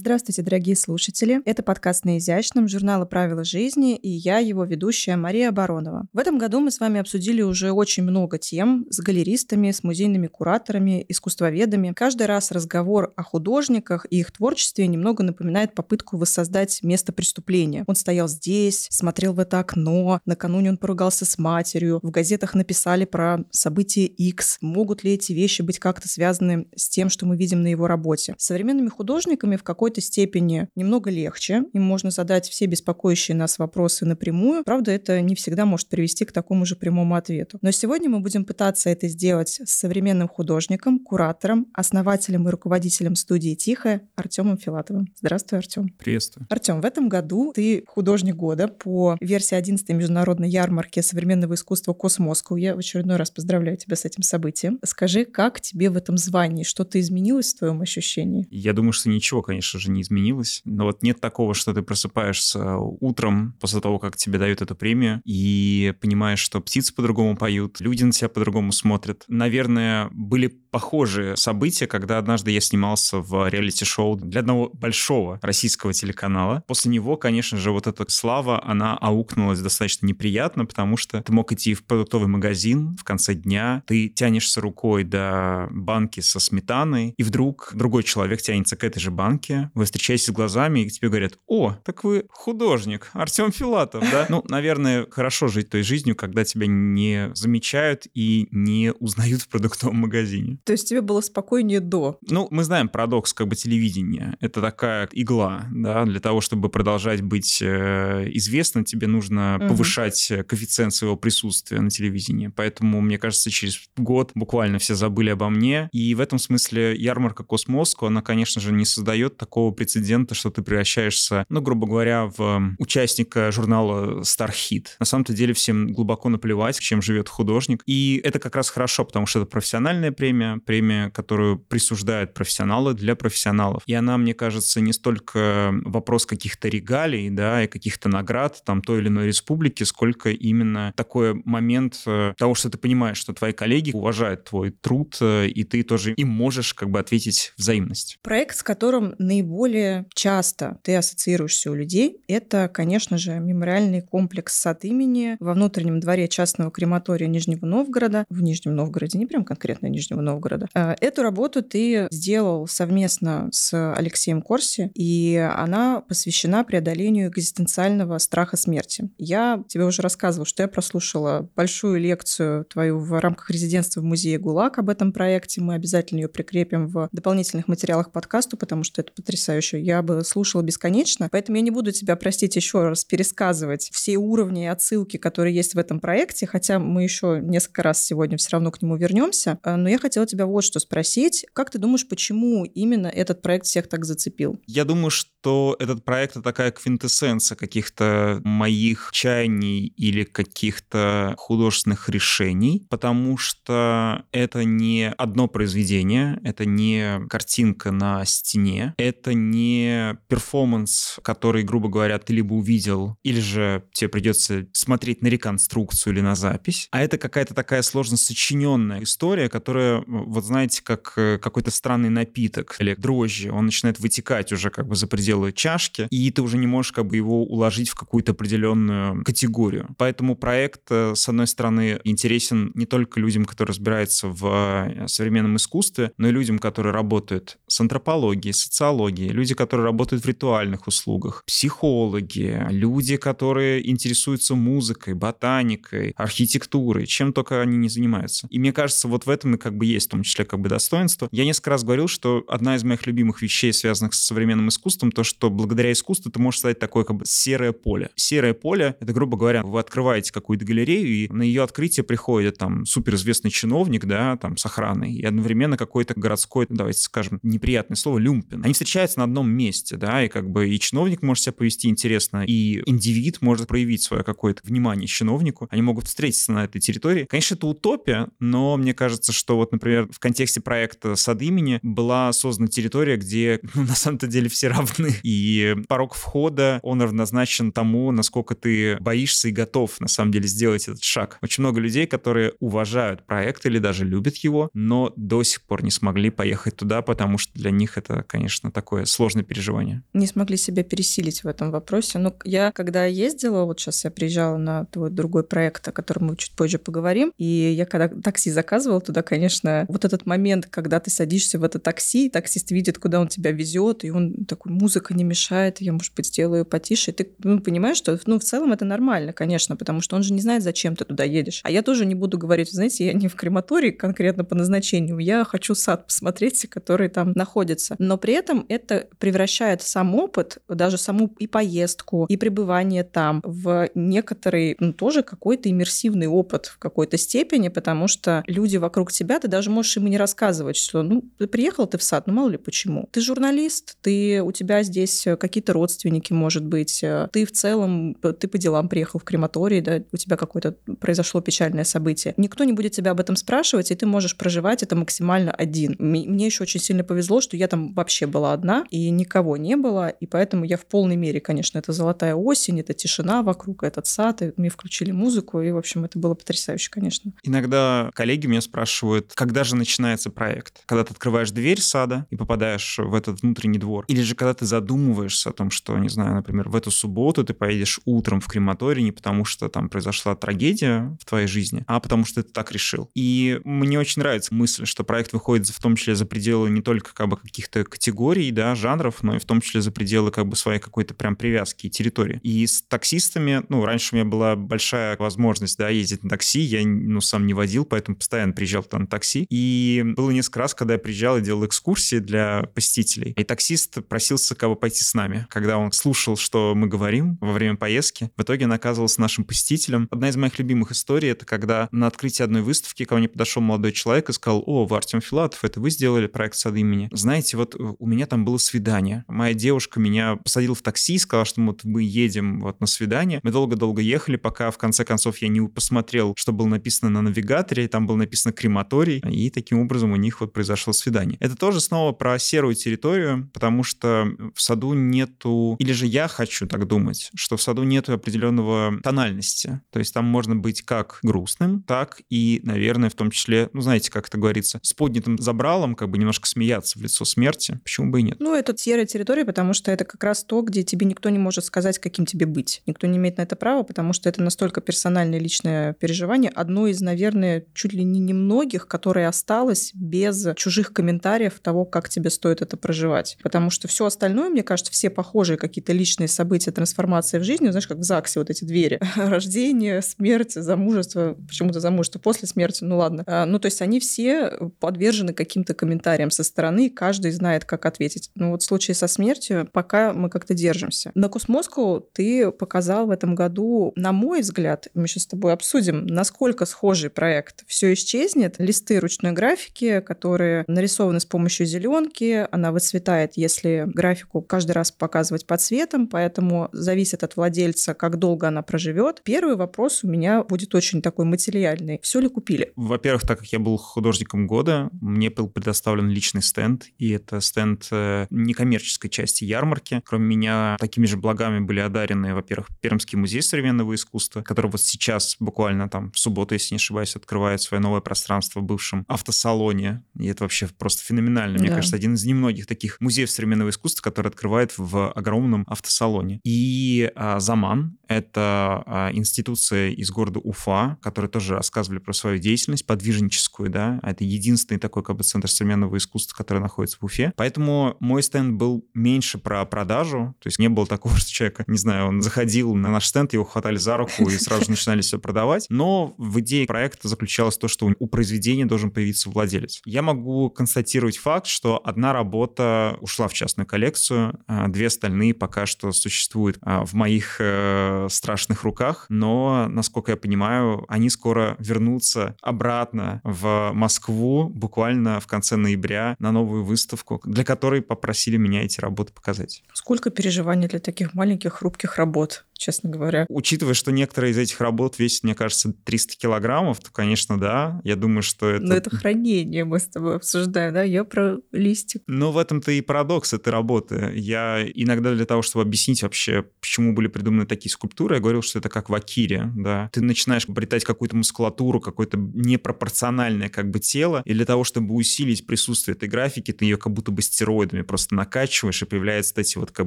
Здравствуйте, дорогие слушатели. Это подкаст «На изящном» журнала «Правила жизни» и я, его ведущая Мария Баронова. В этом году мы с вами обсудили уже очень много тем с галеристами, с музейными кураторами, искусствоведами. Каждый раз разговор о художниках и их творчестве немного напоминает попытку воссоздать место преступления. Он стоял здесь, смотрел в это окно, накануне он поругался с матерью, в газетах написали про события X. Могут ли эти вещи быть как-то связаны с тем, что мы видим на его работе? С современными художниками в какой какой-то степени немного легче. Им можно задать все беспокоящие нас вопросы напрямую. Правда, это не всегда может привести к такому же прямому ответу. Но сегодня мы будем пытаться это сделать с современным художником, куратором, основателем и руководителем студии «Тихая» Артемом Филатовым. Здравствуй, Артем. Приветствую. Артем, в этом году ты художник года по версии 11 международной ярмарки современного искусства Космоскоу. Я в очередной раз поздравляю тебя с этим событием. Скажи, как тебе в этом звании? Что-то изменилось в твоем ощущении? Я думаю, что ничего, конечно конечно же, не изменилось. Но вот нет такого, что ты просыпаешься утром после того, как тебе дают эту премию, и понимаешь, что птицы по-другому поют, люди на тебя по-другому смотрят. Наверное, были похожие события, когда однажды я снимался в реалити-шоу для одного большого российского телеканала. После него, конечно же, вот эта слава, она аукнулась достаточно неприятно, потому что ты мог идти в продуктовый магазин в конце дня, ты тянешься рукой до банки со сметаной, и вдруг другой человек тянется к этой же банке, вы встречаетесь глазами, и тебе говорят, о, так вы художник, Артем Филатов, да? Ну, наверное, хорошо жить той жизнью, когда тебя не замечают и не узнают в продуктовом магазине. То есть тебе было спокойнее до? Ну, мы знаем парадокс как бы телевидения. Это такая игла, да, для того, чтобы продолжать быть э, известным, тебе нужно угу. повышать коэффициент своего присутствия на телевидении. Поэтому, мне кажется, через год буквально все забыли обо мне. И в этом смысле ярмарка Космоску, она, конечно же, не создает такого такого прецедента, что ты превращаешься, ну, грубо говоря, в участника журнала Starhit. На самом-то деле всем глубоко наплевать, чем живет художник. И это как раз хорошо, потому что это профессиональная премия, премия, которую присуждают профессионалы для профессионалов. И она, мне кажется, не столько вопрос каких-то регалий, да, и каких-то наград там той или иной республики, сколько именно такой момент э, того, что ты понимаешь, что твои коллеги уважают твой труд, э, и ты тоже им можешь как бы ответить взаимность. Проект, с которым наиболее наиболее часто ты ассоциируешься у людей, это, конечно же, мемориальный комплекс сад имени во внутреннем дворе частного крематория Нижнего Новгорода, в Нижнем Новгороде, не прям конкретно Нижнего Новгорода. Э, эту работу ты сделал совместно с Алексеем Корси, и она посвящена преодолению экзистенциального страха смерти. Я тебе уже рассказывала, что я прослушала большую лекцию твою в рамках резидентства в музее ГУЛАГ об этом проекте. Мы обязательно ее прикрепим в дополнительных материалах подкасту, потому что это потрясающе. Я бы слушала бесконечно. Поэтому я не буду тебя, простить, еще раз пересказывать все уровни и отсылки, которые есть в этом проекте, хотя мы еще несколько раз сегодня все равно к нему вернемся. А, но я хотела тебя вот что спросить. Как ты думаешь, почему именно этот проект всех так зацепил? Я думаю, что этот проект — это такая квинтэссенция каких-то моих чаяний или каких-то художественных решений, потому что это не одно произведение, это не картинка на стене, это это не перформанс, который, грубо говоря, ты либо увидел, или же тебе придется смотреть на реконструкцию или на запись, а это какая-то такая сложно сочиненная история, которая, вот знаете, как э, какой-то странный напиток или дрожжи, он начинает вытекать уже как бы за пределы чашки, и ты уже не можешь как бы его уложить в какую-то определенную категорию. Поэтому проект, э, с одной стороны, интересен не только людям, которые разбираются в э, современном искусстве, но и людям, которые работают с антропологией, социологией, люди, которые работают в ритуальных услугах, психологи, люди, которые интересуются музыкой, ботаникой, архитектурой, чем только они не занимаются. И мне кажется, вот в этом и как бы есть в том числе как бы достоинство. Я несколько раз говорил, что одна из моих любимых вещей, связанных с современным искусством, то, что благодаря искусству ты можешь создать такое как бы серое поле. Серое поле — это, грубо говоря, вы открываете какую-то галерею, и на ее открытие приходит там суперизвестный чиновник, да, там с охраной, и одновременно какой-то городской, давайте скажем, неприятное слово, люмпин. Они встречаются на одном месте, да, и как бы и чиновник может себя повести интересно, и индивид может проявить свое какое-то внимание чиновнику, они могут встретиться на этой территории. Конечно, это утопия, но мне кажется, что вот, например, в контексте проекта «Сад имени» была создана территория, где, ну, на самом-то деле все равны, стороны. И порог входа, он равнозначен тому, насколько ты боишься и готов, на самом деле, сделать этот шаг. Очень много людей, которые уважают проект или даже любят его, но до сих пор не смогли поехать туда, потому что для них это, конечно, такое сложное переживание. Не смогли себя пересилить в этом вопросе. Но я, когда ездила, вот сейчас я приезжала на твой другой проект, о котором мы чуть позже поговорим, и я когда такси заказывала туда, конечно, вот этот момент, когда ты садишься в это такси, таксист видит, куда он тебя везет, и он такой, музыка не мешает, я, может быть, сделаю потише. И ты ну, понимаешь, что ну, в целом это нормально, конечно, потому что он же не знает, зачем ты туда едешь. А я тоже не буду говорить, знаете, я не в крематории конкретно по назначению, я хочу сад посмотреть, который там находится. Но при этом это превращает сам опыт, даже саму и поездку, и пребывание там в некоторый, ну, тоже какой-то иммерсивный опыт в какой-то степени, потому что люди вокруг тебя, ты даже можешь им не рассказывать, что, ну, ты приехал ты в сад, ну, мало ли почему. Ты журналист, ты, у тебя здесь какие-то родственники, может быть, ты в целом, ты по делам приехал в крематорий, да, у тебя какое-то произошло печальное событие. Никто не будет тебя об этом спрашивать, и ты можешь проживать это максимально один. Мне еще очень сильно повезло, что я там вообще была одна, и никого не было, и поэтому я в полной мере, конечно, это золотая осень, это тишина вокруг, этот сад, и мне включили музыку, и, в общем, это было потрясающе, конечно. Иногда коллеги меня спрашивают, когда же начинается проект? Когда ты открываешь дверь сада и попадаешь в этот внутренний двор? Или же когда ты задумываешься о том, что, не знаю, например, в эту субботу ты поедешь утром в крематорий не потому, что там произошла трагедия в твоей жизни, а потому что ты так решил. И мне очень нравится мысль, что проект выходит в том числе за пределы не только как бы каких-то категорий, да, жанров, но и в том числе за пределы как бы своей какой-то прям привязки и территории. И с таксистами, ну, раньше у меня была большая возможность, да, ездить на такси, я, ну, сам не водил, поэтому постоянно приезжал туда на такси. И было несколько раз, когда я приезжал и делал экскурсии для посетителей. И таксист просился как бы пойти с нами. Когда он слушал, что мы говорим во время поездки, в итоге он оказывался нашим посетителем. Одна из моих любимых историй — это когда на открытии одной выставки ко мне подошел молодой человек и сказал, о, вы Артем Филатов, это вы сделали проект «Сад имени». Знаете, вот у меня там было свидание. Моя девушка меня посадила в такси и сказала, что вот мы едем вот на свидание. Мы долго-долго ехали, пока в конце концов я не посмотрел, что было написано на навигаторе, там было написано крематорий, и таким образом у них вот произошло свидание. Это тоже снова про серую территорию, потому что в саду нету, или же я хочу так думать, что в саду нету определенного тональности. То есть там можно быть как грустным, так и, наверное, в том числе, ну, знаете, как это говорится, с поднятым забралом, как бы немножко смеяться в лицо смерти. Почему бы и нет? Ну, это серая территория, потому что это как раз то, где тебе никто не может сказать, каким тебе быть. Никто не имеет на это права, потому что это настолько персональное личное переживание. Одно из, наверное, чуть ли не немногих, которое осталось без чужих комментариев того, как тебе стоит это проживать. Потому что все остальное, мне кажется, все похожие какие-то личные события, трансформации в жизни, знаешь, как в ЗАГСе вот эти двери. Рождение, смерть, замужество, почему-то замужество после смерти, ну ладно. А, ну, то есть они все подвержены каким-то комментариям со стороны, каждый знает, как ответить. Но вот в случае со смертью пока мы как-то держимся. На Космоску ты показал в этом году, на мой взгляд, мы сейчас с тобой обсудим, насколько схожий проект. Все исчезнет. Листы ручной графики, которые нарисованы с помощью зеленки, она выцветает, если графику каждый раз показывать по цветам, поэтому зависит от владельца, как долго она проживет. Первый вопрос у меня будет очень такой материальный. Все ли купили? Во-первых, так как я был художником года, мне был предоставлен личный стенд, и это стенд э, некоммерческой части ярмарки. Кроме меня, такими же благами были одарены, во-первых, Пермский музей современного искусства, который вот сейчас буквально там в субботу, если не ошибаюсь, открывает свое новое пространство в бывшем автосалоне. И это вообще просто феноменально. Мне да. кажется, один из немногих таких музеев современного искусства, который открывает в огромном автосалоне. И а, Заман — это а, институция из города Уфа, которые тоже рассказывали про свою деятельность подвижническую, да. Это единственный такой как бы центр современного искусства, который находится в Уфе. Поэтому мой стенд был меньше про продажу, то есть не было такого, что человека, не знаю, он заходил на наш стенд, его хватали за руку и сразу же начинали все продавать. Но в идее проекта заключалось то, что у произведения должен появиться владелец. Я могу констатировать факт, что одна работа ушла в частную коллекцию, а две остальные пока что существуют а, в моих э, страшных руках, но, насколько я понимаю, они скоро вернутся обратно в Москву буквально в конце ноября на новую выставку, для которой попросили меня эти работы показать. Сколько переживаний для таких маленьких хрупких работ? Честно говоря. Учитывая, что некоторые из этих работ весят, мне кажется, 300 килограммов, то, конечно, да. Я думаю, что это... Но это хранение мы с тобой обсуждаем, да? Я про листик. Но в этом-то и парадокс этой работы. Я иногда для того, чтобы объяснить вообще, почему были придуманы такие скульптуры, я говорил, что это как в Акире, да. Ты начинаешь обретать какую-то мускулатуру, какое-то непропорциональное как бы тело, и для того, чтобы усилить присутствие этой графики, ты ее как будто бы стероидами просто накачиваешь, и появляются эти вот как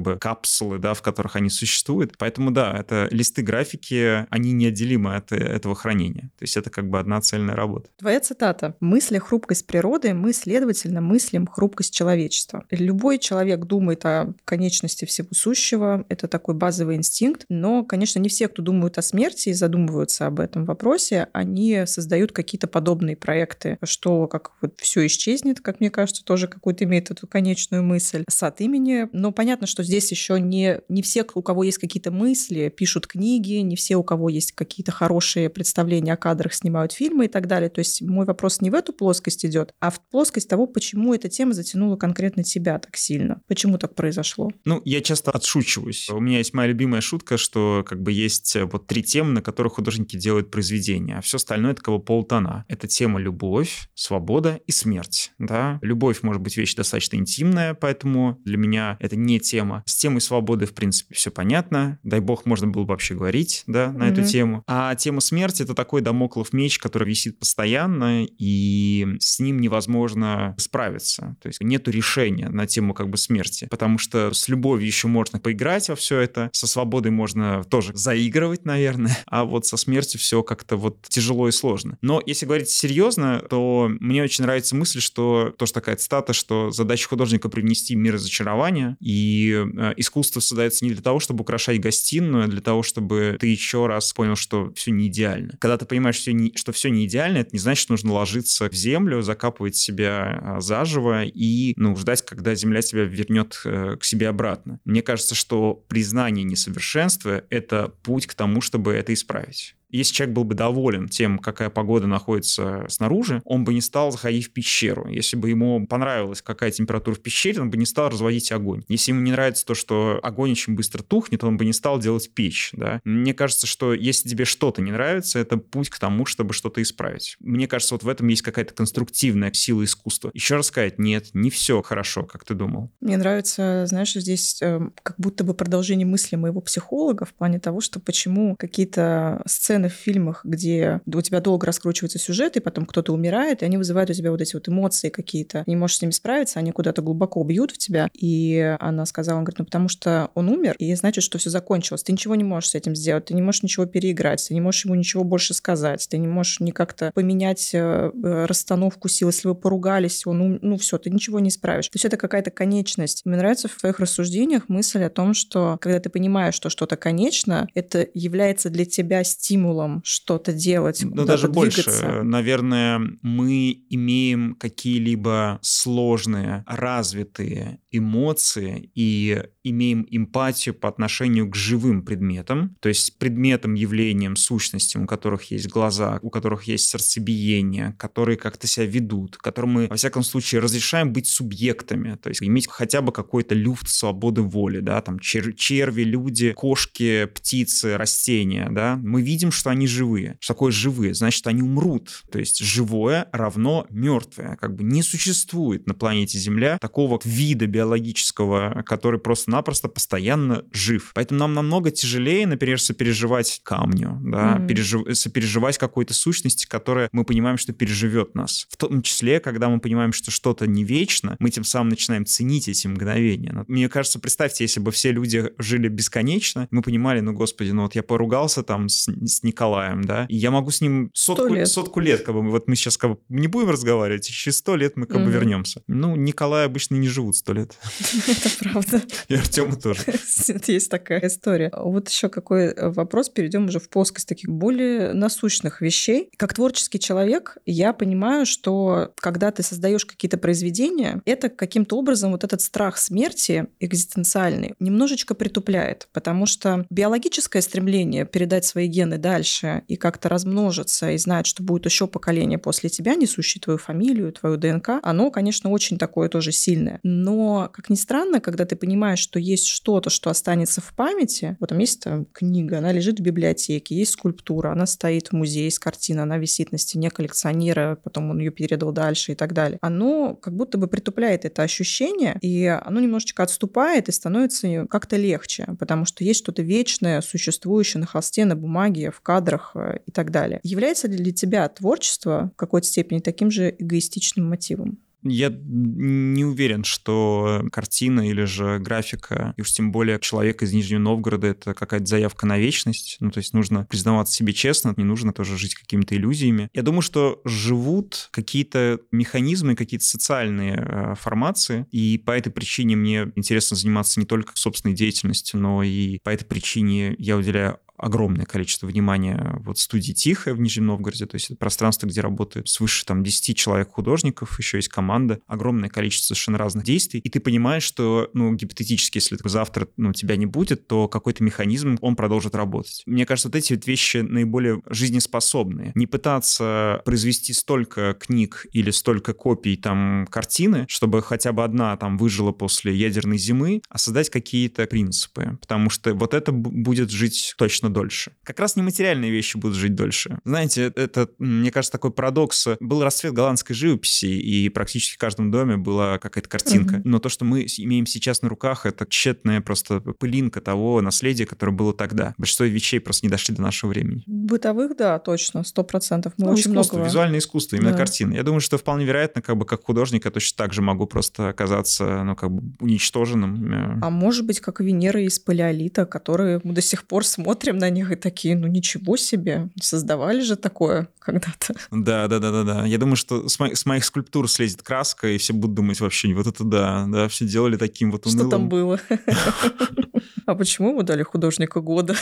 бы капсулы, да, в которых они существуют. Поэтому да, это листы графики, они неотделимы от этого хранения. То есть это как бы одна цельная работа. Твоя цитата. «Мысли хрупкость природы, мы, следовательно, мыслим хрупкость человечества». Любой человек думает о конечности всего сущего, это такой базовый инстинкт, но, конечно, не все, кто думают о смерти и задумываются об этом вопросе, они создают какие-то подобные проекты, что как вот все исчезнет, как мне кажется, тоже какую-то имеет эту конечную мысль. Сад имени. Но понятно, что здесь еще не, не все, у кого есть какие-то мысли, пишут книги, не все, у кого есть какие-то хорошие представления о кадрах, снимают фильмы и так далее. То есть мой вопрос не в эту плоскость идет, а в плоскость того, почему эта тема затянула конкретно тебя так сильно. Почему так произошло? Ну, я часто отшучиваюсь. У меня есть моя любимая шутка, что как бы есть э, вот три темы, на которых художники делают произведения, а все остальное — бы полтона. Это тема любовь, свобода и смерть. Да? Любовь может быть вещь достаточно интимная, поэтому для меня это не тема. С темой свободы, в принципе, все понятно. Дай бог, можно было бы вообще говорить да, на mm-hmm. эту тему. А тема смерти — это такой домоклов меч, который висит постоянно, и с ним невозможно справиться. То есть нету решения на тему как бы смерти, потому что с любовью еще можно поиграть во все это, со свободой можно тоже заигрывать, наверное, а вот со смертью все как-то вот тяжело и сложно. Но если говорить серьезно, то мне очень нравится мысль, что тоже такая цитата, что задача художника привнести мир разочарования, и э, искусство создается не для того, чтобы украшать гостиную, а для того, чтобы ты еще раз понял, что все не идеально. Когда ты понимаешь, все не, что все не идеально, это не значит, что нужно ложиться в землю, закапывать себя а, заживо и ну, ждать, когда земля тебя вернет э, к себе обратно. Мне кажется, что признание несовершенства — это путь к тому, чтобы это исправить. Если человек был бы доволен тем, какая погода находится снаружи, он бы не стал заходить в пещеру. Если бы ему понравилась какая температура в пещере, он бы не стал разводить огонь. Если ему не нравится то, что огонь очень быстро тухнет, он бы не стал делать печь. Да? Мне кажется, что если тебе что-то не нравится, это путь к тому, чтобы что-то исправить. Мне кажется, вот в этом есть какая-то конструктивная сила искусства. Еще раз сказать, нет, не все хорошо, как ты думал. Мне нравится, знаешь, здесь э, как будто бы продолжение мысли моего психолога в плане того, что почему какие-то сцены сцены в фильмах, где у тебя долго раскручивается сюжет, и потом кто-то умирает, и они вызывают у тебя вот эти вот эмоции какие-то. Не можешь с ними справиться, они куда-то глубоко бьют в тебя. И она сказала, он говорит, ну потому что он умер, и значит, что все закончилось. Ты ничего не можешь с этим сделать, ты не можешь ничего переиграть, ты не можешь ему ничего больше сказать, ты не можешь ни как-то поменять э, э, расстановку сил, если вы поругались, он, ну все, ты ничего не исправишь. То есть это какая-то конечность. Мне нравится в твоих рассуждениях мысль о том, что когда ты понимаешь, что что-то конечно, это является для тебя стимулом стимулом что-то делать. Ну, даже больше. Наверное, мы имеем какие-либо сложные, развитые эмоции и имеем эмпатию по отношению к живым предметам, то есть предметам, явлениям, сущностям, у которых есть глаза, у которых есть сердцебиение, которые как-то себя ведут, которым мы, во всяком случае, разрешаем быть субъектами, то есть иметь хотя бы какой-то люфт свободы воли, да, там чер черви, люди, кошки, птицы, растения, да, мы видим, что они живые. Что такое живые? Значит, они умрут. То есть живое равно мертвое. Как бы не существует на планете Земля такого вида биологического, который просто-напросто постоянно жив. Поэтому нам намного тяжелее, например, сопереживать камню, да, mm-hmm. пережив... сопереживать какой-то сущности, которая мы понимаем, что переживет нас. В том числе, когда мы понимаем, что что-то не вечно, мы тем самым начинаем ценить эти мгновения. Мне кажется, представьте, если бы все люди жили бесконечно, мы понимали, ну, господи, ну вот я поругался там с, с Николаем, да, и я могу с ним сотку, лет. сотку лет, как бы, вот мы сейчас как бы не будем разговаривать, через сто лет мы как mm-hmm. бы вернемся. Ну, Николай обычно не живут сто лет. Это правда. И Артема тоже. Есть такая история. Вот еще какой э, вопрос, перейдем уже в плоскость таких более насущных вещей. Как творческий человек, я понимаю, что когда ты создаешь какие-то произведения, это каким-то образом вот этот страх смерти экзистенциальный немножечко притупляет, потому что биологическое стремление передать свои гены дальше дальше и как-то размножиться, и знать, что будет еще поколение после тебя, несущее твою фамилию, твою ДНК, оно, конечно, очень такое тоже сильное. Но, как ни странно, когда ты понимаешь, что есть что-то, что останется в памяти, вот там есть там книга, она лежит в библиотеке, есть скульптура, она стоит в музее с картиной, она висит на стене коллекционера, потом он ее передал дальше и так далее. Оно как будто бы притупляет это ощущение, и оно немножечко отступает и становится как-то легче, потому что есть что-то вечное, существующее на холсте, на бумаге, в кадрах э, и так далее. Является ли для тебя творчество в какой-то степени таким же эгоистичным мотивом? Я не уверен, что картина или же графика, и уж тем более человек из Нижнего Новгорода, это какая-то заявка на вечность. Ну, то есть нужно признаваться себе честно, не нужно тоже жить какими-то иллюзиями. Я думаю, что живут какие-то механизмы, какие-то социальные э, формации, и по этой причине мне интересно заниматься не только собственной деятельностью, но и по этой причине я уделяю огромное количество внимания вот студии «Тихая» в Нижнем Новгороде, то есть это пространство, где работают свыше там 10 человек художников, еще есть команда, огромное количество совершенно разных действий, и ты понимаешь, что, ну, гипотетически, если завтра, ну, тебя не будет, то какой-то механизм, он продолжит работать. Мне кажется, вот эти вот вещи наиболее жизнеспособные. Не пытаться произвести столько книг или столько копий там картины, чтобы хотя бы одна там выжила после ядерной зимы, а создать какие-то принципы, потому что вот это будет жить точно дольше. Как раз нематериальные вещи будут жить дольше. Знаете, это, мне кажется, такой парадокс. Был расцвет голландской живописи, и практически в каждом доме была какая-то картинка. Угу. Но то, что мы имеем сейчас на руках, это тщетная просто пылинка того наследия, которое было тогда. Большинство вещей просто не дошли до нашего времени. Бытовых, да, точно, сто процентов. Мы ну, очень искусство, много... визуальное искусство, именно да. картины. Я думаю, что вполне вероятно, как бы как художник, я точно так же могу просто оказаться, ну, как бы уничтоженным. Э. А может быть, как Венера из палеолита, которые мы до сих пор смотрим на них и такие, ну ничего себе, создавали же такое когда-то. Да, да, да, да, да. Я думаю, что с, мо- с моих скульптур слезет краска, и все будут думать вообще, вот это да, да, все делали таким вот унылым. Что там было? А почему ему дали художника года?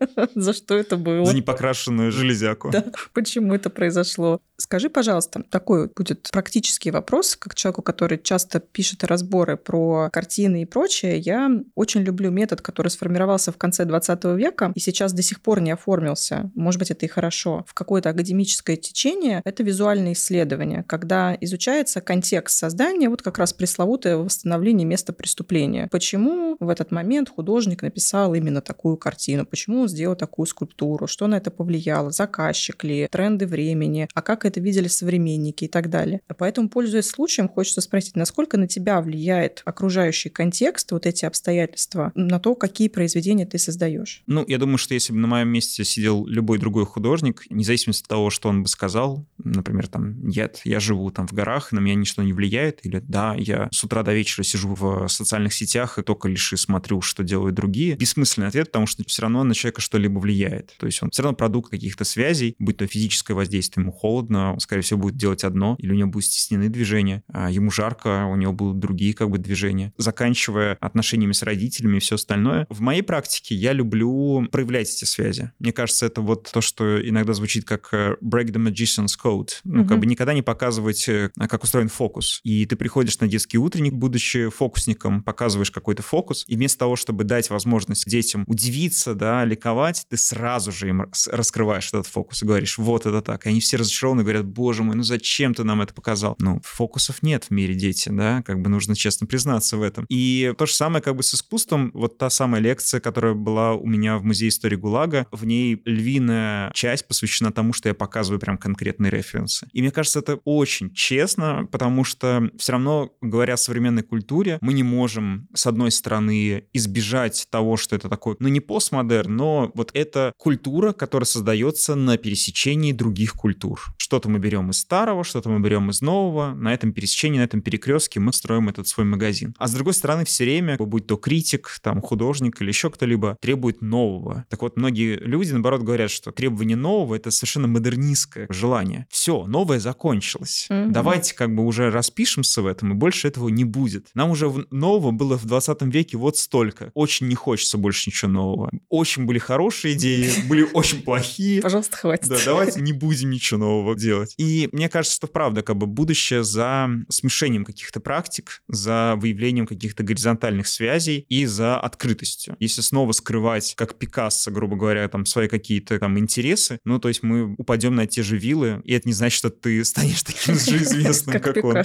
За что это было? За непокрашенную железяку. Да, почему это произошло? Скажи, пожалуйста, такой будет практический вопрос, как человеку, который часто пишет разборы про картины и прочее. Я очень люблю метод, который сформировался в конце 20 века и сейчас до сих пор не оформился. Может быть, это и хорошо. В какое-то академическое течение это визуальное исследование, когда изучается контекст создания, вот как раз пресловутое восстановление места преступления. Почему в этот момент художник написал именно такую картину? Почему он сделал такую скульптуру? Что на это повлияло? Заказчик ли? Тренды времени? А как это видели современники и так далее. Поэтому, пользуясь случаем, хочется спросить, насколько на тебя влияет окружающий контекст, вот эти обстоятельства, на то, какие произведения ты создаешь? Ну, я думаю, что если бы на моем месте сидел любой другой художник, независимо от того, что он бы сказал, например, там, нет, я живу там в горах, на меня ничто не влияет, или да, я с утра до вечера сижу в социальных сетях и только лишь и смотрю, что делают другие. Бессмысленный ответ, потому что все равно на человека что-либо влияет. То есть он все равно продукт каких-то связей, будь то физическое воздействие, ему холодно, он, скорее всего, будет делать одно, или у него будут стеснены движения, а ему жарко, у него будут другие как бы движения. Заканчивая отношениями с родителями и все остальное. В моей практике я люблю проявлять эти связи. Мне кажется, это вот то, что иногда звучит как э, break the magician's code. Ну, mm-hmm. как бы никогда не показывать, э, как устроен фокус. И ты приходишь на детский утренник, будучи фокусником, показываешь какой-то фокус, и вместо того, чтобы дать возможность детям удивиться, да, ликовать, ты сразу же им раскрываешь этот фокус и говоришь, вот это так. И они все разочарованы говорят, боже мой, ну зачем ты нам это показал? Ну, фокусов нет в мире, дети, да, как бы нужно честно признаться в этом. И то же самое как бы с искусством, вот та самая лекция, которая была у меня в Музее истории ГУЛАГа, в ней львиная часть посвящена тому, что я показываю прям конкретные референсы. И мне кажется, это очень честно, потому что все равно, говоря о современной культуре, мы не можем, с одной стороны, избежать того, что это такой, ну не постмодерн, но вот это культура, которая создается на пересечении других культур. Что что-то мы берем из старого, что-то мы берем из нового. На этом пересечении, на этом перекрестке мы строим этот свой магазин. А с другой стороны, все время, будь то критик, там, художник или еще кто-либо, требует нового. Так вот, многие люди, наоборот, говорят, что требование нового — это совершенно модернистское желание. Все, новое закончилось. Mm-hmm. Давайте как бы уже распишемся в этом, и больше этого не будет. Нам уже нового было в 20 веке вот столько. Очень не хочется больше ничего нового. Очень были хорошие идеи, были очень плохие. Пожалуйста, хватит. Да, давайте не будем ничего нового делать. И мне кажется, что правда, как бы будущее за смешением каких-то практик, за выявлением каких-то горизонтальных связей и за открытостью. Если снова скрывать, как Пикассо, грубо говоря, там свои какие-то там интересы, ну, то есть мы упадем на те же виллы, и это не значит, что ты станешь таким же известным, как он.